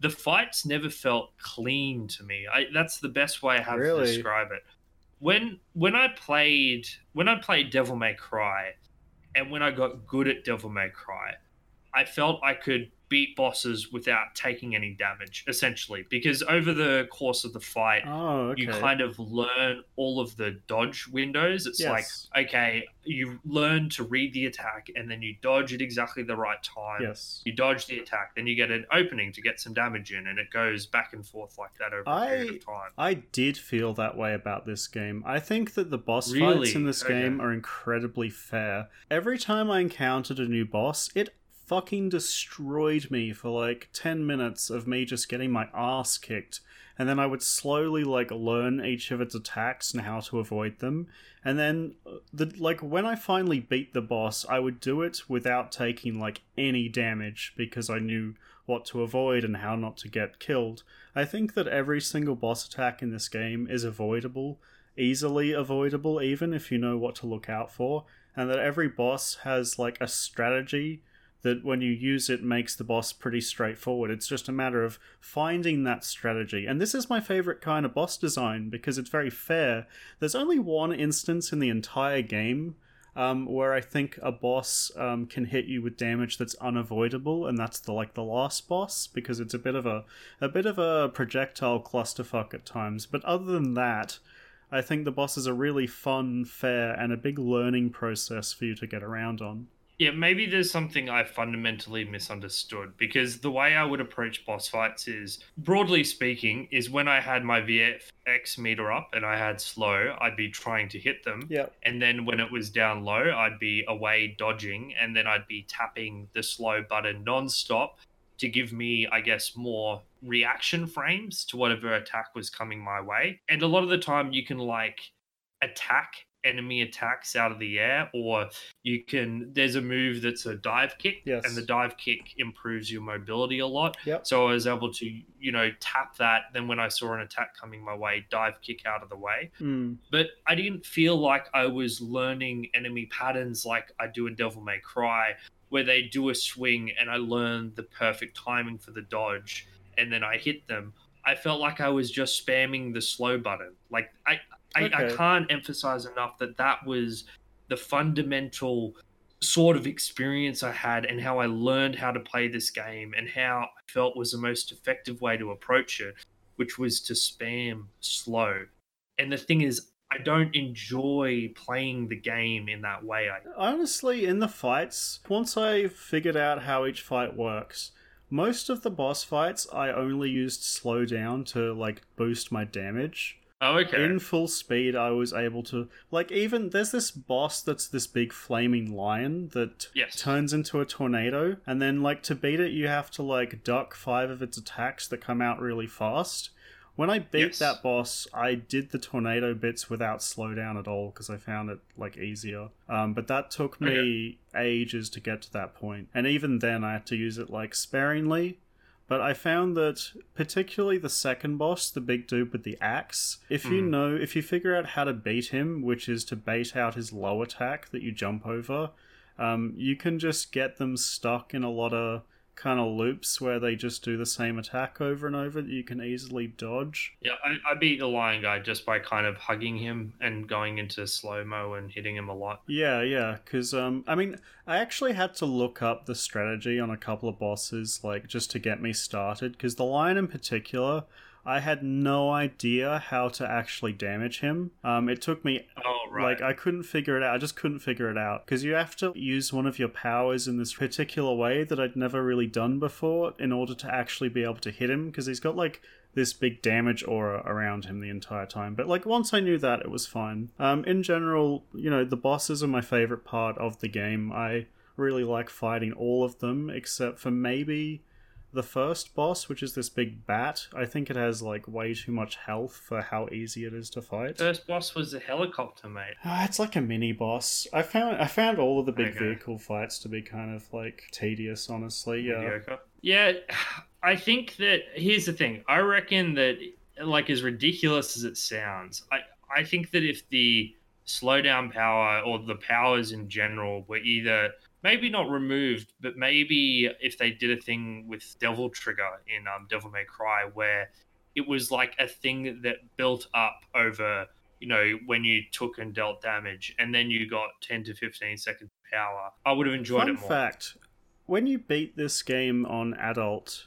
the fights never felt clean to me. I, that's the best way I have Really? to describe it. When when I played when I played Devil May Cry, and when I got good at Devil May Cry, I felt I could beat bosses without taking any damage, essentially, because over the course of the fight, Oh, okay. you kind of learn all of the dodge windows. It's Yes. like, okay, you learn to read the attack and then you dodge at exactly the right time. yes. You dodge the attack, then you get an opening to get some damage in, and it goes back and forth like that over a period I- of time. I did feel that way about this game. I think that the boss fights in this Okay. game are incredibly fair. Every time I encountered a new boss, it fucking destroyed me for like 10 minutes of me just getting my ass kicked. And then I would slowly like learn each of its attacks and how to avoid them. And then uh, the like when I finally beat the boss, I would do it without taking like any damage because I knew what to avoid and how not to get killed. I think that every single boss attack in this game is avoidable, easily avoidable, even if you know what to look out for, and that every boss has like a strategy that when you use it makes the boss pretty straightforward. It's just a matter of finding that strategy. And this is my favorite kind of boss design because it's very fair. There's only one instance in the entire game um, where I think a boss um, can hit you with damage that's unavoidable, and that's the like the last boss because it's a bit of a a bit of a projectile clusterfuck at times. But other than that, I think the bosses are really fun, fair, and a big learning process for you to get around on. Yeah, maybe there's something I fundamentally misunderstood because the way I would approach boss fights is, broadly speaking, is when I had my VFX meter up and I had slow, I'd be trying to hit them. Yeah. And then when it was down low, I'd be away dodging and then I'd be tapping the slow button nonstop to give me, I guess, more reaction frames to whatever attack was coming my way. And a lot of the time, you can like attack enemy attacks out of the air, or you can. There's a move that's a dive kick, Yes. and the dive kick improves your mobility a lot. Yep. So I was able to, you know, tap that. Then when I saw an attack coming my way, dive kick out of the way Mm. but I didn't feel like I was learning enemy patterns like I do in Devil May Cry, where they do a swing and I learn the perfect timing for the dodge and then I hit them. I felt like I was just spamming the slow button. Like I, I, I can't emphasize enough that that was the fundamental sort of experience I had and how I learned how to play this game and how I felt was the most effective way to approach it, which was to spam slow. And the thing is, I don't enjoy playing the game in that way. I Honestly, in the fights, once I figured out how each fight works, most of the boss fights I only used slow down to like boost my damage. Oh okay. In full speed, I was able to like even there's this boss that's this big flaming lion that Yes. turns into a tornado, and then like to beat it, you have to like duck five of its attacks that come out really fast. When I beat Yes. that boss, I did the tornado bits without slowdown at all because I found it like easier. Um, but that took me ages to get to that point, and even then, I had to use it like sparingly. But I found that particularly the second boss, the big dude with the axe, if you Mhm. know, if you figure out how to beat him, which is to bait out his low attack that you jump over, um, you can just get them stuck in a lot of kind of loops where they just do the same attack over and over that you can easily dodge. Yeah, I, I beat the lion guy just by kind of hugging him and going into slow mo and hitting him a lot. Yeah, yeah, because um, I mean, I actually had to look up the strategy on a couple of bosses, like just to get me started. Because the lion in particular, I had no idea how to actually damage him. Um, it took me Oh right. like I couldn't figure it out. I just couldn't figure it out because you have to use one of your powers in this particular way that I'd never really done before in order to actually be able to hit him because he's got like this big damage aura around him the entire time. But like once I knew that, it was fine. Um, in general, you know, the bosses are my favorite part of the game. I really like fighting all of them except for maybe the first boss, which is this big bat. I think it has like way too much health for how easy it is to fight. First boss was the helicopter, mate. Ah, it's like a mini boss. I found I found all of the big Okay. vehicle fights to be kind of like tedious, honestly. Yeah. Mediocre. Yeah, I think that here's the thing. I reckon that like as ridiculous as it sounds, I I think that if the slowdown power or the powers in general were either maybe not removed, but maybe if they did a thing with Devil Trigger in um, Devil May Cry, where it was like a thing that built up over, you know, when you took and dealt damage, and then you got 10 to 15 seconds power, I would have enjoyed Fun it more. fact when you beat this game on adult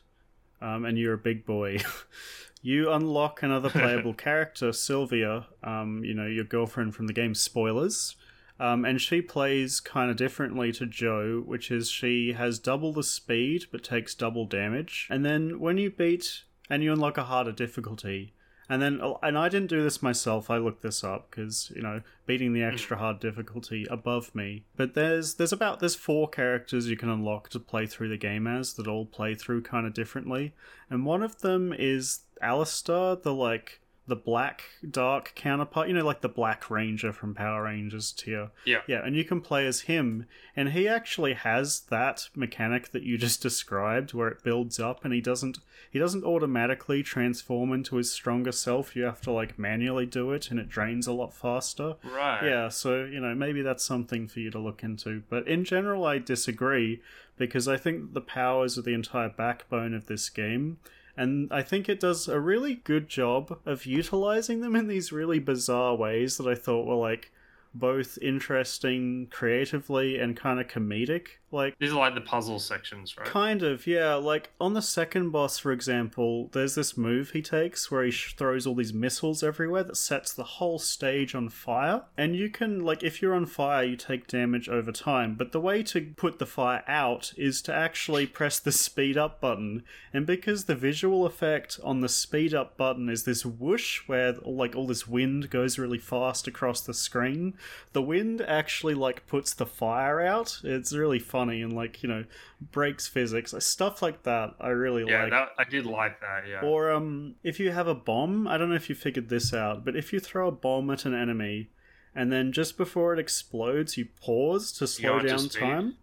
um, and you're a big boy, you unlock another playable character, Sylvia, um, you know, your girlfriend from the game. Spoilers. Um, and she plays kind of differently to Joe, which is she has double the speed but takes double damage. And then when you beat and you unlock a harder difficulty, and then and I didn't do this myself. I looked this up because you know beating the extra hard difficulty above me. But there's there's about there's four characters you can unlock to play through the game as that all play through kind of differently, and one of them is Alastor, the like the black dark counterpart, you know, like the Black Ranger from Power Rangers tier. Yeah. Yeah, and you can play as him, and he actually has that mechanic that you just described where it builds up and he doesn't he doesn't automatically transform into his stronger self. You have to like manually do it and it drains a lot faster. Right. Yeah, so you know, maybe that's something for you to look into. But in general I disagree because I think the powers are the entire backbone of this game and I think it does a really good job of utilizing them in these really bizarre ways that I thought were like both interesting creatively and kind of comedic. Like These are like the puzzle sections, right? Kind of, yeah. Like on the second boss, for example, there's this move he takes where he sh- throws all these missiles everywhere that sets the whole stage on fire. And you can, like, if you're on fire, you take damage over time. But the way to put the fire out is to actually press the speed up button. And because the visual effect on the speed up button is this whoosh where, like, all this wind goes really fast across the screen, the wind actually, like, puts the fire out. It's really fun funny and like you know breaks physics stuff like that i really yeah, like that, I did like that. Yeah. or um if you have a bomb i don't know if you figured this out but if you throw a bomb at an enemy and then just before it explodes you pause to slow to down time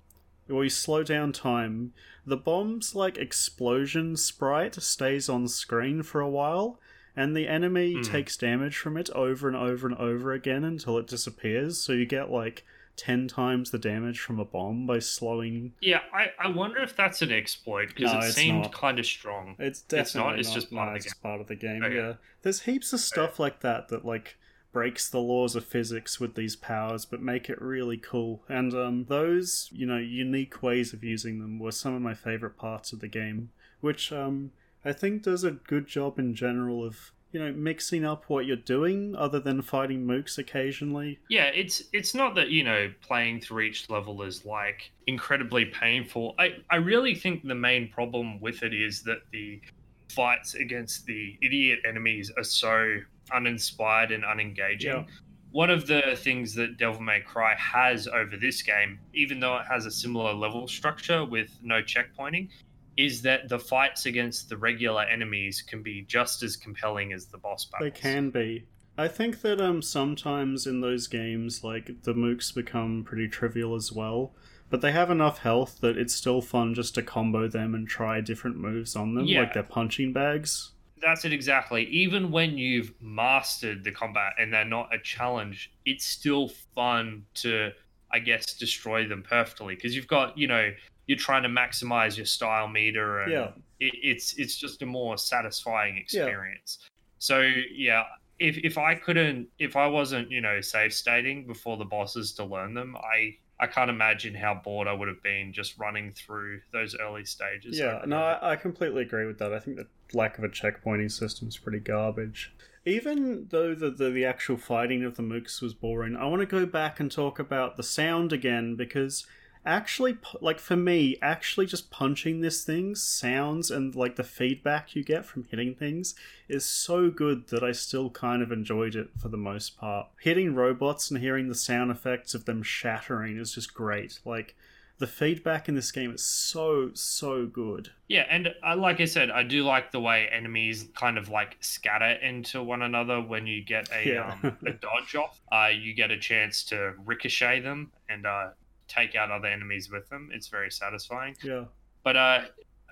or you slow down time the bomb's like explosion sprite stays on screen for a while and the enemy Hmm. takes damage from it over and over and over again until it disappears so you get like 10 times the damage from a bomb by slowing yeah, I, I wonder if that's an exploit because No, it seemed kind of strong. it's It's not, definitely it's just part no, of the it's game. part of the game Okay. yeah there's heaps of stuff like that that like breaks the laws of physics with these powers but make it really cool and um those you know unique ways of using them were some of my favorite parts of the game which um i think does a good job in general of you know mixing up what you're doing other than fighting mooks occasionally Yeah, it's it's not that you know playing through each level is like incredibly painful. I I really think the main problem with it is that the fights against the idiot enemies are so uninspired and unengaging. Yeah. One of the things that Devil May Cry has over this game, even though it has a similar level structure with no checkpointing, is that the fights against the regular enemies can be just as compelling as the boss battles. They can be. I think that um sometimes in those games like the mooks become pretty trivial as well, but they have enough health that it's still fun just to combo them and try different moves on them, Yeah. like their punching bags. That's it exactly. Even when you've mastered the combat and they're not a challenge, it's still fun to, I guess, destroy them perfectly because you've got, you know, you're trying to maximize your style meter, and Yeah. it, it's it's just a more satisfying experience. So yeah, if if I couldn't, if I wasn't, you know, safe stating before the bosses to learn them, I. I can't imagine how bored I would have been just running through those early stages. Yeah, no. I, I completely agree with that. I think the lack of a checkpointing system is pretty garbage. Even though the, the the actual fighting of the mooks was boring, I want to go back and talk about the sound again because actually, like for me, actually just punching this thing sounds and like the feedback you get from hitting things is so good that I still kind of enjoyed it for the most part. Hitting robots and hearing the sound effects of them shattering is just great. Like the feedback in this game is so so good. Yeah, and uh, like I said, I do like the way enemies kind of like scatter into one another when you get a Yeah. um, a dodge off. Uh, you get a chance to ricochet them and uh, take out other enemies with them. It's very satisfying. Yeah. But uh,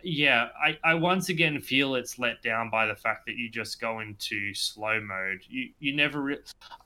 yeah, I, I once again feel it's let down by the fact that you just go into slow mode. You you never re-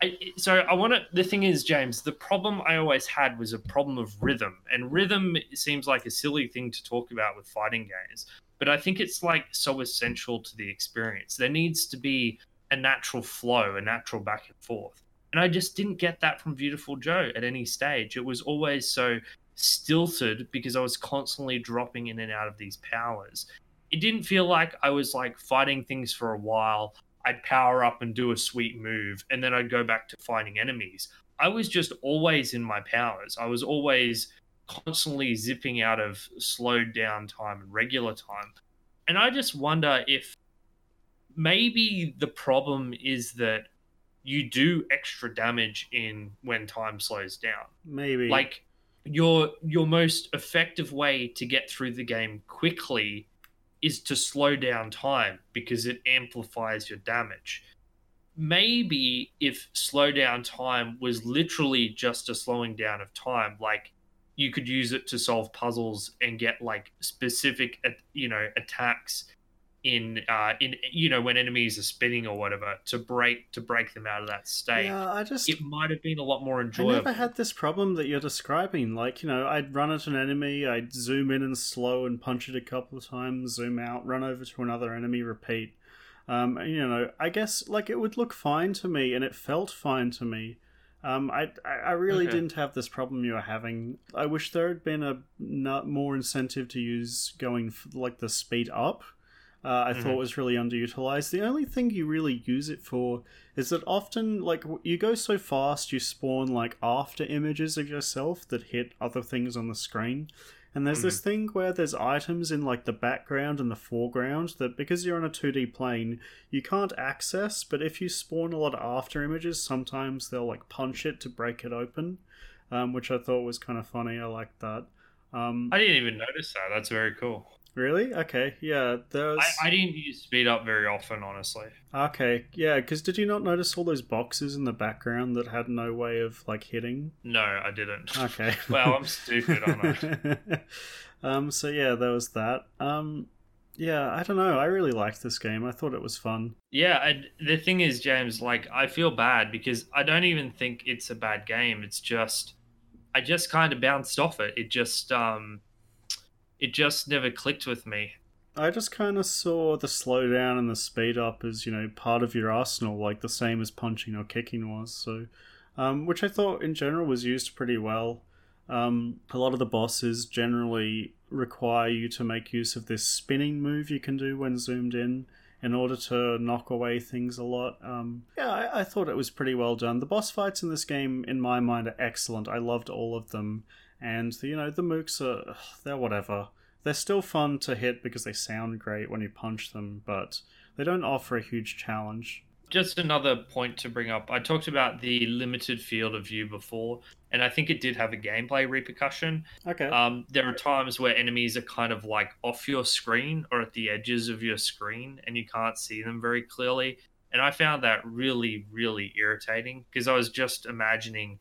I, so I want to. The thing is, James, the problem I always had was a problem of rhythm, and rhythm seems like a silly thing to talk about with fighting games, but I think it's like so essential to the experience. There needs to be a natural flow, a natural back and forth, and I just didn't get that from Viewtiful Joe at any stage. It was always so stilted because I was constantly dropping in and out of these powers. It didn't feel like I was like fighting things for a while. I'd power up and do a sweet move, and then I'd go back to fighting enemies. I was just always in my powers. I was always constantly zipping out of slowed down time and regular time. And I just wonder if maybe the problem is that you do extra damage in when time slows down. Maybe. Like your your most effective way to get through the game quickly is to slow down time because it amplifies your damage. Maybe if slow down time was literally just a slowing down of time, like you could use it to solve puzzles and get like specific, you know, attacks in uh in you know when enemies are spinning or whatever to break to break them out of that state yeah, I just it might have been a lot more enjoyable I never had this problem that you're describing. Like, you know, I'd run at an enemy, I'd zoom in and slow and punch it a couple of times, zoom out, run over to another enemy, repeat. Um, you know, I guess like it would look fine to me, and it felt fine to me. Um, I I really Okay. didn't have this problem you were having. I wish there had been a not more incentive to use going f- like the speed up. Uh, I Mhm. thought was really underutilized. The only thing you really use it for is that often, like you go so fast, you spawn like after images of yourself that hit other things on the screen. And there's this thing where there's items in like the background and the foreground that because you're on a 2D plane, you can't access, but if you spawn a lot of after images, sometimes they'll like punch it to break it open, um, which I thought was kind of funny. I liked that. Um, I didn't even notice that. That's very cool. Really? Okay, yeah. There's I, I didn't use speed up very often, honestly. okay, yeah. Because did you not notice all those boxes in the background that had no way of like hitting? No, I didn't. Okay. Well, I'm stupid, aren't I? um. So yeah, there was that. Um. Yeah, I don't know. I really liked this game. I thought it was fun. Yeah, and the thing is, James, like I feel bad because I don't even think it's a bad game. It's just I just kind of bounced off it. It just um it just never clicked with me. I just kind of saw the slowdown and the speed up as you know part of your arsenal, like the same as punching or kicking was. So, um, which I thought in general was used pretty well. Um, a lot of the bosses generally require you to make use of this spinning move you can do when zoomed in in order to knock away things a lot. Um, yeah, I, I thought it was pretty well done. The boss fights in this game, in my mind, are excellent. I loved all of them, and you know the mooks are they're whatever. They're still fun to hit because they sound great when you punch them, but they don't offer a huge challenge. Just another point to bring up. I talked about the limited field of view before, and I think it did have a gameplay repercussion. Okay. Um, there are times where enemies are kind of like off your screen or at the edges of your screen, and you can't see them very clearly. And I found that really, really irritating because I was just imagining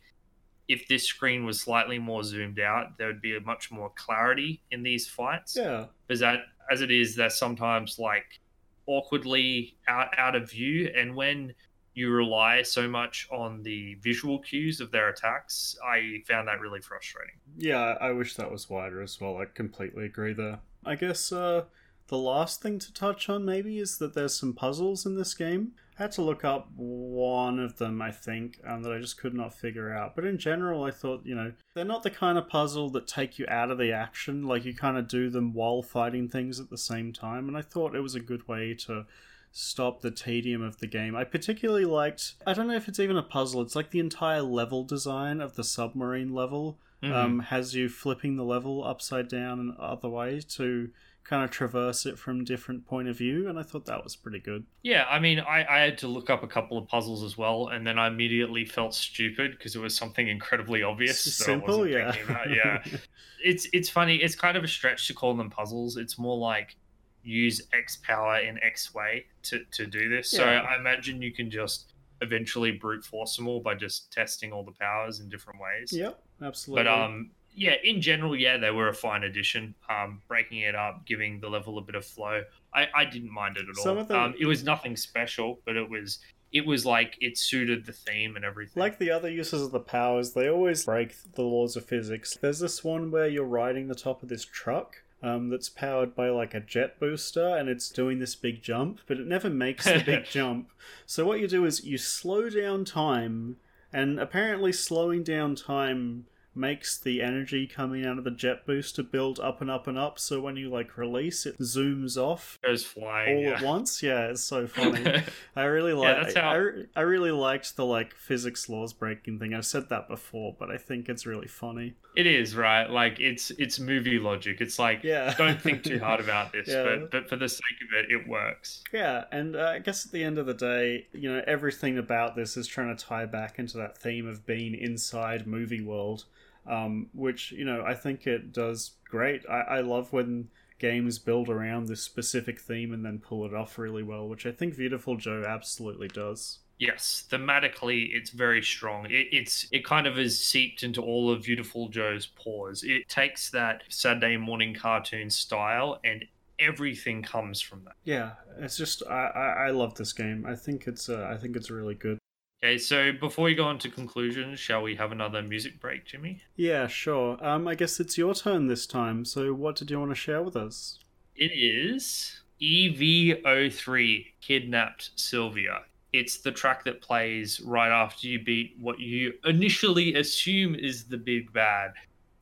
if this screen was slightly more zoomed out, there would be a much more clarity in these fights. yeah. Because that, as it is, they're sometimes like awkwardly out out of view, and when you rely so much on the visual cues of their attacks, I found that really frustrating. Yeah, I wish that was wider as well. I completely agree there. I guess uh, the last thing to touch on maybe is that there's some puzzles in this game. I had to look up one of them, I think, um, that I just could not figure out. But in general, I thought, you know, they're not the kind of puzzle that take you out of the action. Like, you kind of do them while fighting things at the same time. And I thought it was a good way to stop the tedium of the game. I particularly liked, I don't know if it's even a puzzle, it's like the entire level design of the submarine level Mhm. um, has you flipping the level upside down and other way to kind of traverse it from different point of view and i thought that was pretty good Yeah, I mean, I, I had to look up a couple of puzzles as well, and then I immediately felt stupid because it was something incredibly obvious. S- that I simple yeah. Yeah, it's it's funny. It's kind of a stretch to call them puzzles. It's more like use X power in X way to to do this. So I imagine you can just eventually brute force them all by just testing all the powers in different ways. yep absolutely But um, yeah, in general, yeah, they were a fine addition. Um, breaking it up, giving the level a bit of flow. I, I didn't mind it at Some all. them- Um, it was nothing special, but it was it was like it suited the theme and everything. Like the other uses of the powers, they always break the laws of physics. There's this one where you're riding the top of this truck. Um, that's powered by like a jet booster and it's doing this big jump, but it never makes the big jump. So, what you do is you slow down time, and apparently, slowing down time makes the energy coming out of the jet booster build up and up and up. So, when you like release, it zooms off was flying. all yeah. at once. Yeah, it's so funny. I really like. that's how- I, I really liked the like physics laws breaking thing. I've said that before, but I think it's really funny. It is right. Like it's it's movie logic. It's like Yeah. don't think too hard about this, Yeah. but but for the sake of it, it works. Yeah, and uh, I guess at the end of the day, you know, everything about this is trying to tie back into that theme of being inside movie world, um, which you know I think it does great. I, I love when games build around this specific theme and then pull it off really well, which I think Viewtiful Joe absolutely does. Yes, thematically, it's very strong. It, it's it kind of is seeped into all of Viewtiful Joe's pores. It takes that Saturday morning cartoon style, and everything comes from that. Yeah, it's just I, I, I love this game. I think it's uh, I think it's really good. Okay, so before we go on to conclusions, shall we have another music break, Jimmy? Yeah, sure. Um, I guess it's your turn this time. So, what did you want to share with us? It is EV03 Kidnapped Sylvia. It's the track that plays right after you beat what you initially assume is the big bad.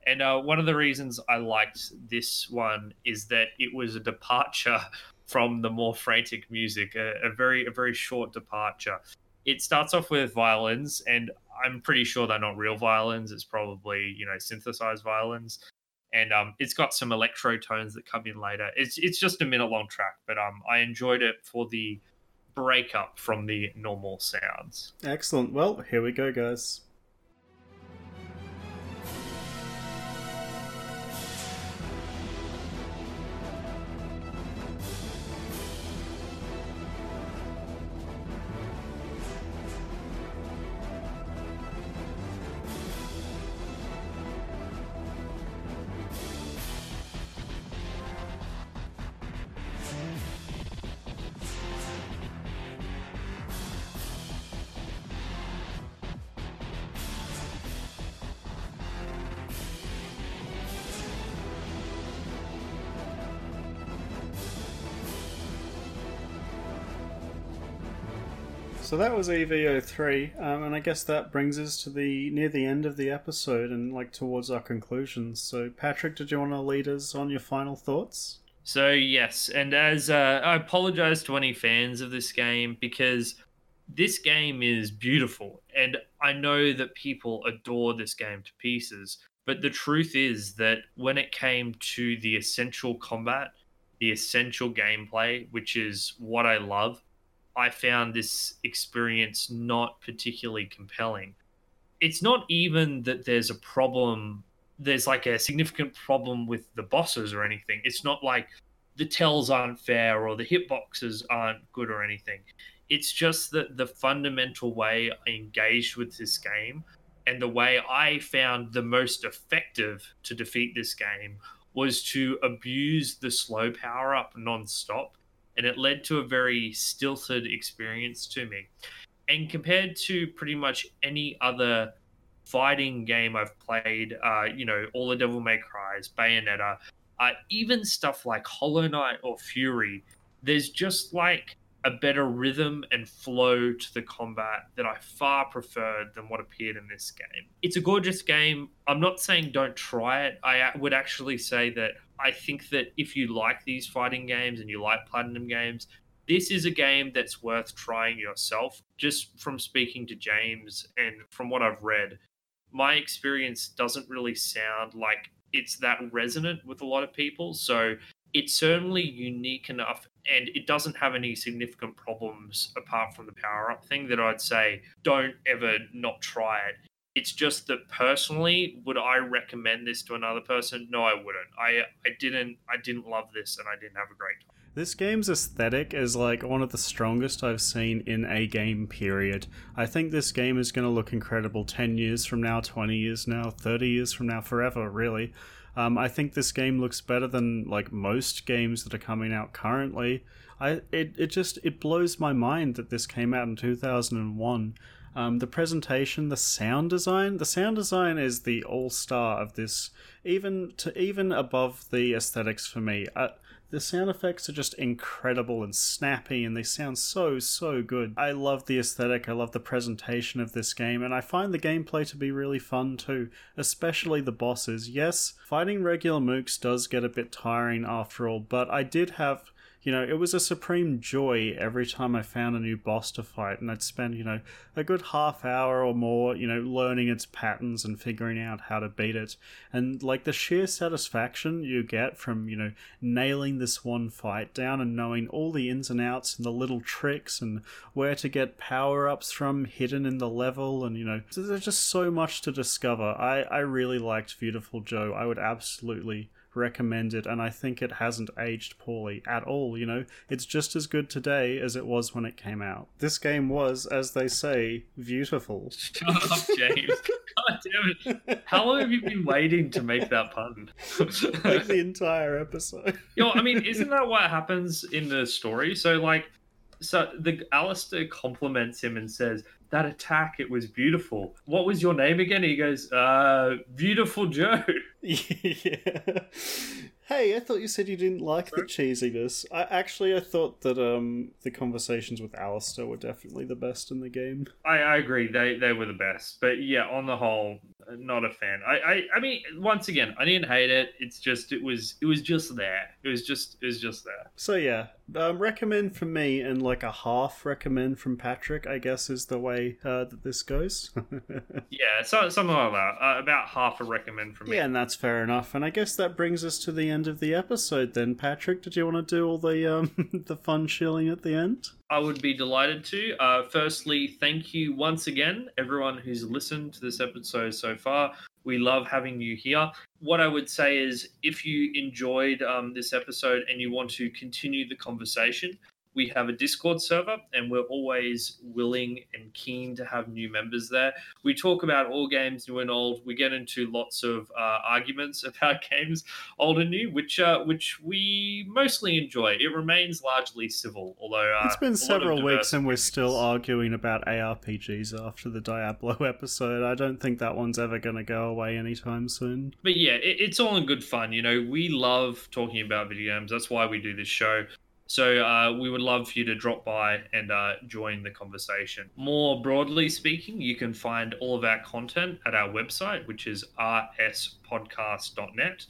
And uh, one of the reasons I liked this one is that it was a departure from the more frantic music, a, a very a very short departure. It starts off with violins, and I'm pretty sure they're not real violins. It's probably you know synthesized violins and um, it's got some electro tones that come in later. It's it's just a minute long track, but um, I enjoyed it for the breakup from the normal sounds. Excellent. Well, here we go, guys. So that was EVO3, um, and I guess that brings us to the near the end of the episode and like towards our conclusions. So, Patrick, did you want to lead us on your final thoughts? So yes, and as uh, I apologize to any fans of this game because this game is beautiful, and I know that people adore this game to pieces. But the truth is that when it came to the essential combat, the essential gameplay, which is what I love, I found this experience not particularly compelling. It's not even that there's a problem, there's like a significant problem with the bosses or anything. It's not like the tells aren't fair or the hitboxes aren't good or anything. It's just that the fundamental way I engaged with this game and the way I found the most effective to defeat this game was to abuse the slow power up non-stop and it led to a very stilted experience to me. And compared to pretty much any other fighting game I've played, uh, you know, all the Devil May Cries, Bayonetta, uh, even stuff like Hollow Knight or Furi, there's just like a better rhythm and flow to the combat that I far preferred than what appeared in this game. It's a gorgeous game. I'm not saying don't try it. I would actually say that I think that if you like these fighting games and you like Platinum games, this is a game that's worth trying yourself. Just from speaking to James and from what I've read, my experience doesn't really sound like it's that resonant with a lot of people. So it's certainly unique enough and it doesn't have any significant problems apart from the power up thing that I'd say don't ever not try it. It's just that personally, would I recommend this to another person? No, I wouldn't. I I didn't I didn't love this and I didn't have a great time. This game's aesthetic is like one of the strongest I've seen in a game, period. I think this game is going to look incredible 10 years from now, 20 years now, 30 years from now, forever, really. Um, I think this game looks better than like most games that are coming out currently. I it, it just it blows my mind that this came out in 2001. Um, the presentation, the sound design, the sound design is the all star of this, even to even above the aesthetics for me. Uh, the sound effects are just incredible and snappy, and they sound so, so good. I love the aesthetic, I love the presentation of this game, and I find the gameplay to be really fun too, especially the bosses. Yes, fighting regular mooks does get a bit tiring after all, but I did have you know, it was a supreme joy every time I found a new boss to fight, and I'd spend, you know, a good half hour or more, you know, learning its patterns and figuring out how to beat it. And like the sheer satisfaction you get from, you know, nailing this one fight down and knowing all the ins and outs and the little tricks and where to get power ups from hidden in the level, and, you know, there's just so much to discover. I, I really liked Viewtiful Joe. I would absolutely recommend it, and I think it hasn't aged poorly at all. You know, it's just as good today as it was when it came out. This game was, as they say, beautiful. Shut up, James. God damn it. How long have you been waiting to make that pun? like the entire episode. Yo, I mean, isn't that what happens in the story? So, like, so the Alastor compliments him and says, that attack, it was beautiful. What was your name again? He goes, uh, Viewtiful Joe. yeah. Hey, I thought you said you didn't like the cheesiness. I actually I thought that um the conversations with Alastor were definitely the best in the game. I, I agree. They they were the best. But yeah, on the whole, not a fan. I, I I mean, once again, I didn't hate it. It's just it was it was just there. It was just it was just there. So yeah, um, recommend from me and like a half recommend from Patrick. I guess is the way uh, that this goes. yeah, so something like that. Uh, about half a recommend from me. Yeah, and that's fair enough. And I guess that brings us to the end of the episode. Then, Patrick, did you want to do all the um the fun shilling at the end? I would be delighted to. Uh, firstly, thank you once again, everyone who's listened to this episode so far. We love having you here. What I would say is if you enjoyed um, this episode and you want to continue the conversation, we have a Discord server and we're always willing and keen to have new members there. We talk about all games, new and old. We get into lots of uh, arguments about games, old and new, which uh, which we mostly enjoy. It remains largely civil, although uh, it's been several weeks and we're still arguing about ARPGs after the Diablo episode. I don't think that one's ever going to go away anytime soon. But yeah, it, it's all in good fun. You know, we love talking about video games. That's why we do this show. So uh, we would love for you to drop by and uh, join the conversation. More broadly speaking, you can find all of our content at our website, which is rspodcast.net.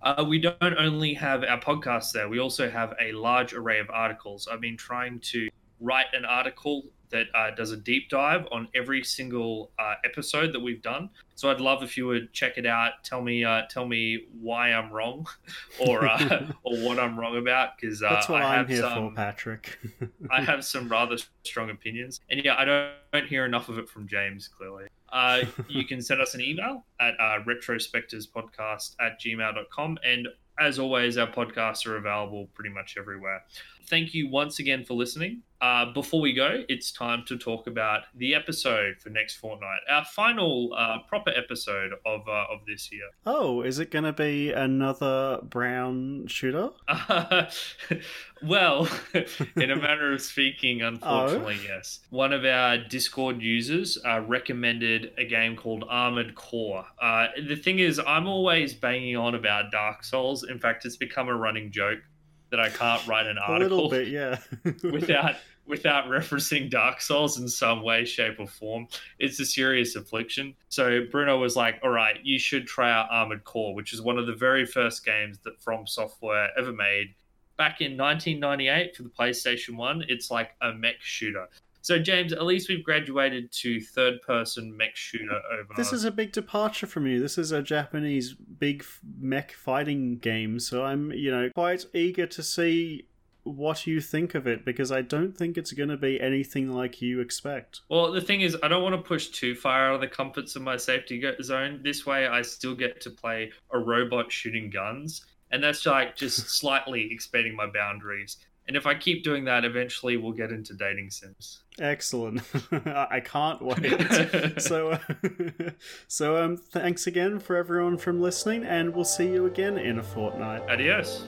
Uh, we don't only have our podcasts there, we also have a large array of articles. I've been trying to write an article that uh, does a deep dive on every single uh, episode that we've done. So I'd love if you would check it out. Tell me, uh, tell me why I'm wrong, or uh, or what I'm wrong about. Because uh, that's what I am here some, for, Patrick. I have some rather strong opinions, and yeah, I don't, don't hear enough of it from James. Clearly, uh, you can send us an email at uh, retrospectorspodcast at gmail.com. And as always, our podcasts are available pretty much everywhere. Thank you once again for listening. Uh, before we go, it's time to talk about the episode for next fortnight, our final uh, proper episode of uh, of this year. Oh, is it going to be another brown shooter? well, in a manner of speaking, unfortunately, oh. yes. One of our Discord users uh, recommended a game called Armored Core. Uh, the thing is, I'm always banging on about Dark Souls. In fact, it's become a running joke that I can't write an article. A little bit, yeah. without without referencing Dark Souls in some way, shape, or form. It's a serious affliction. So Bruno was like, "All right, you should try out Armored Core, which is one of the very first games that From Software ever made." Back in 1998 for the PlayStation 1, it's like a mech shooter. So, James, at least we've graduated to third person mech shooter over. This is a big departure from you. This is a Japanese big mech fighting game. So, I'm, you know, quite eager to see what you think of it because I don't think it's going to be anything like you expect. Well, the thing is, I don't want to push too far out of the comforts of my safety zone. This way, I still get to play a robot shooting guns, and that's like just slightly expanding my boundaries. And if I keep doing that, eventually we'll get into dating sims. Excellent! I can't wait. so, so um, thanks again for everyone from listening, and we'll see you again in a fortnight. Adios.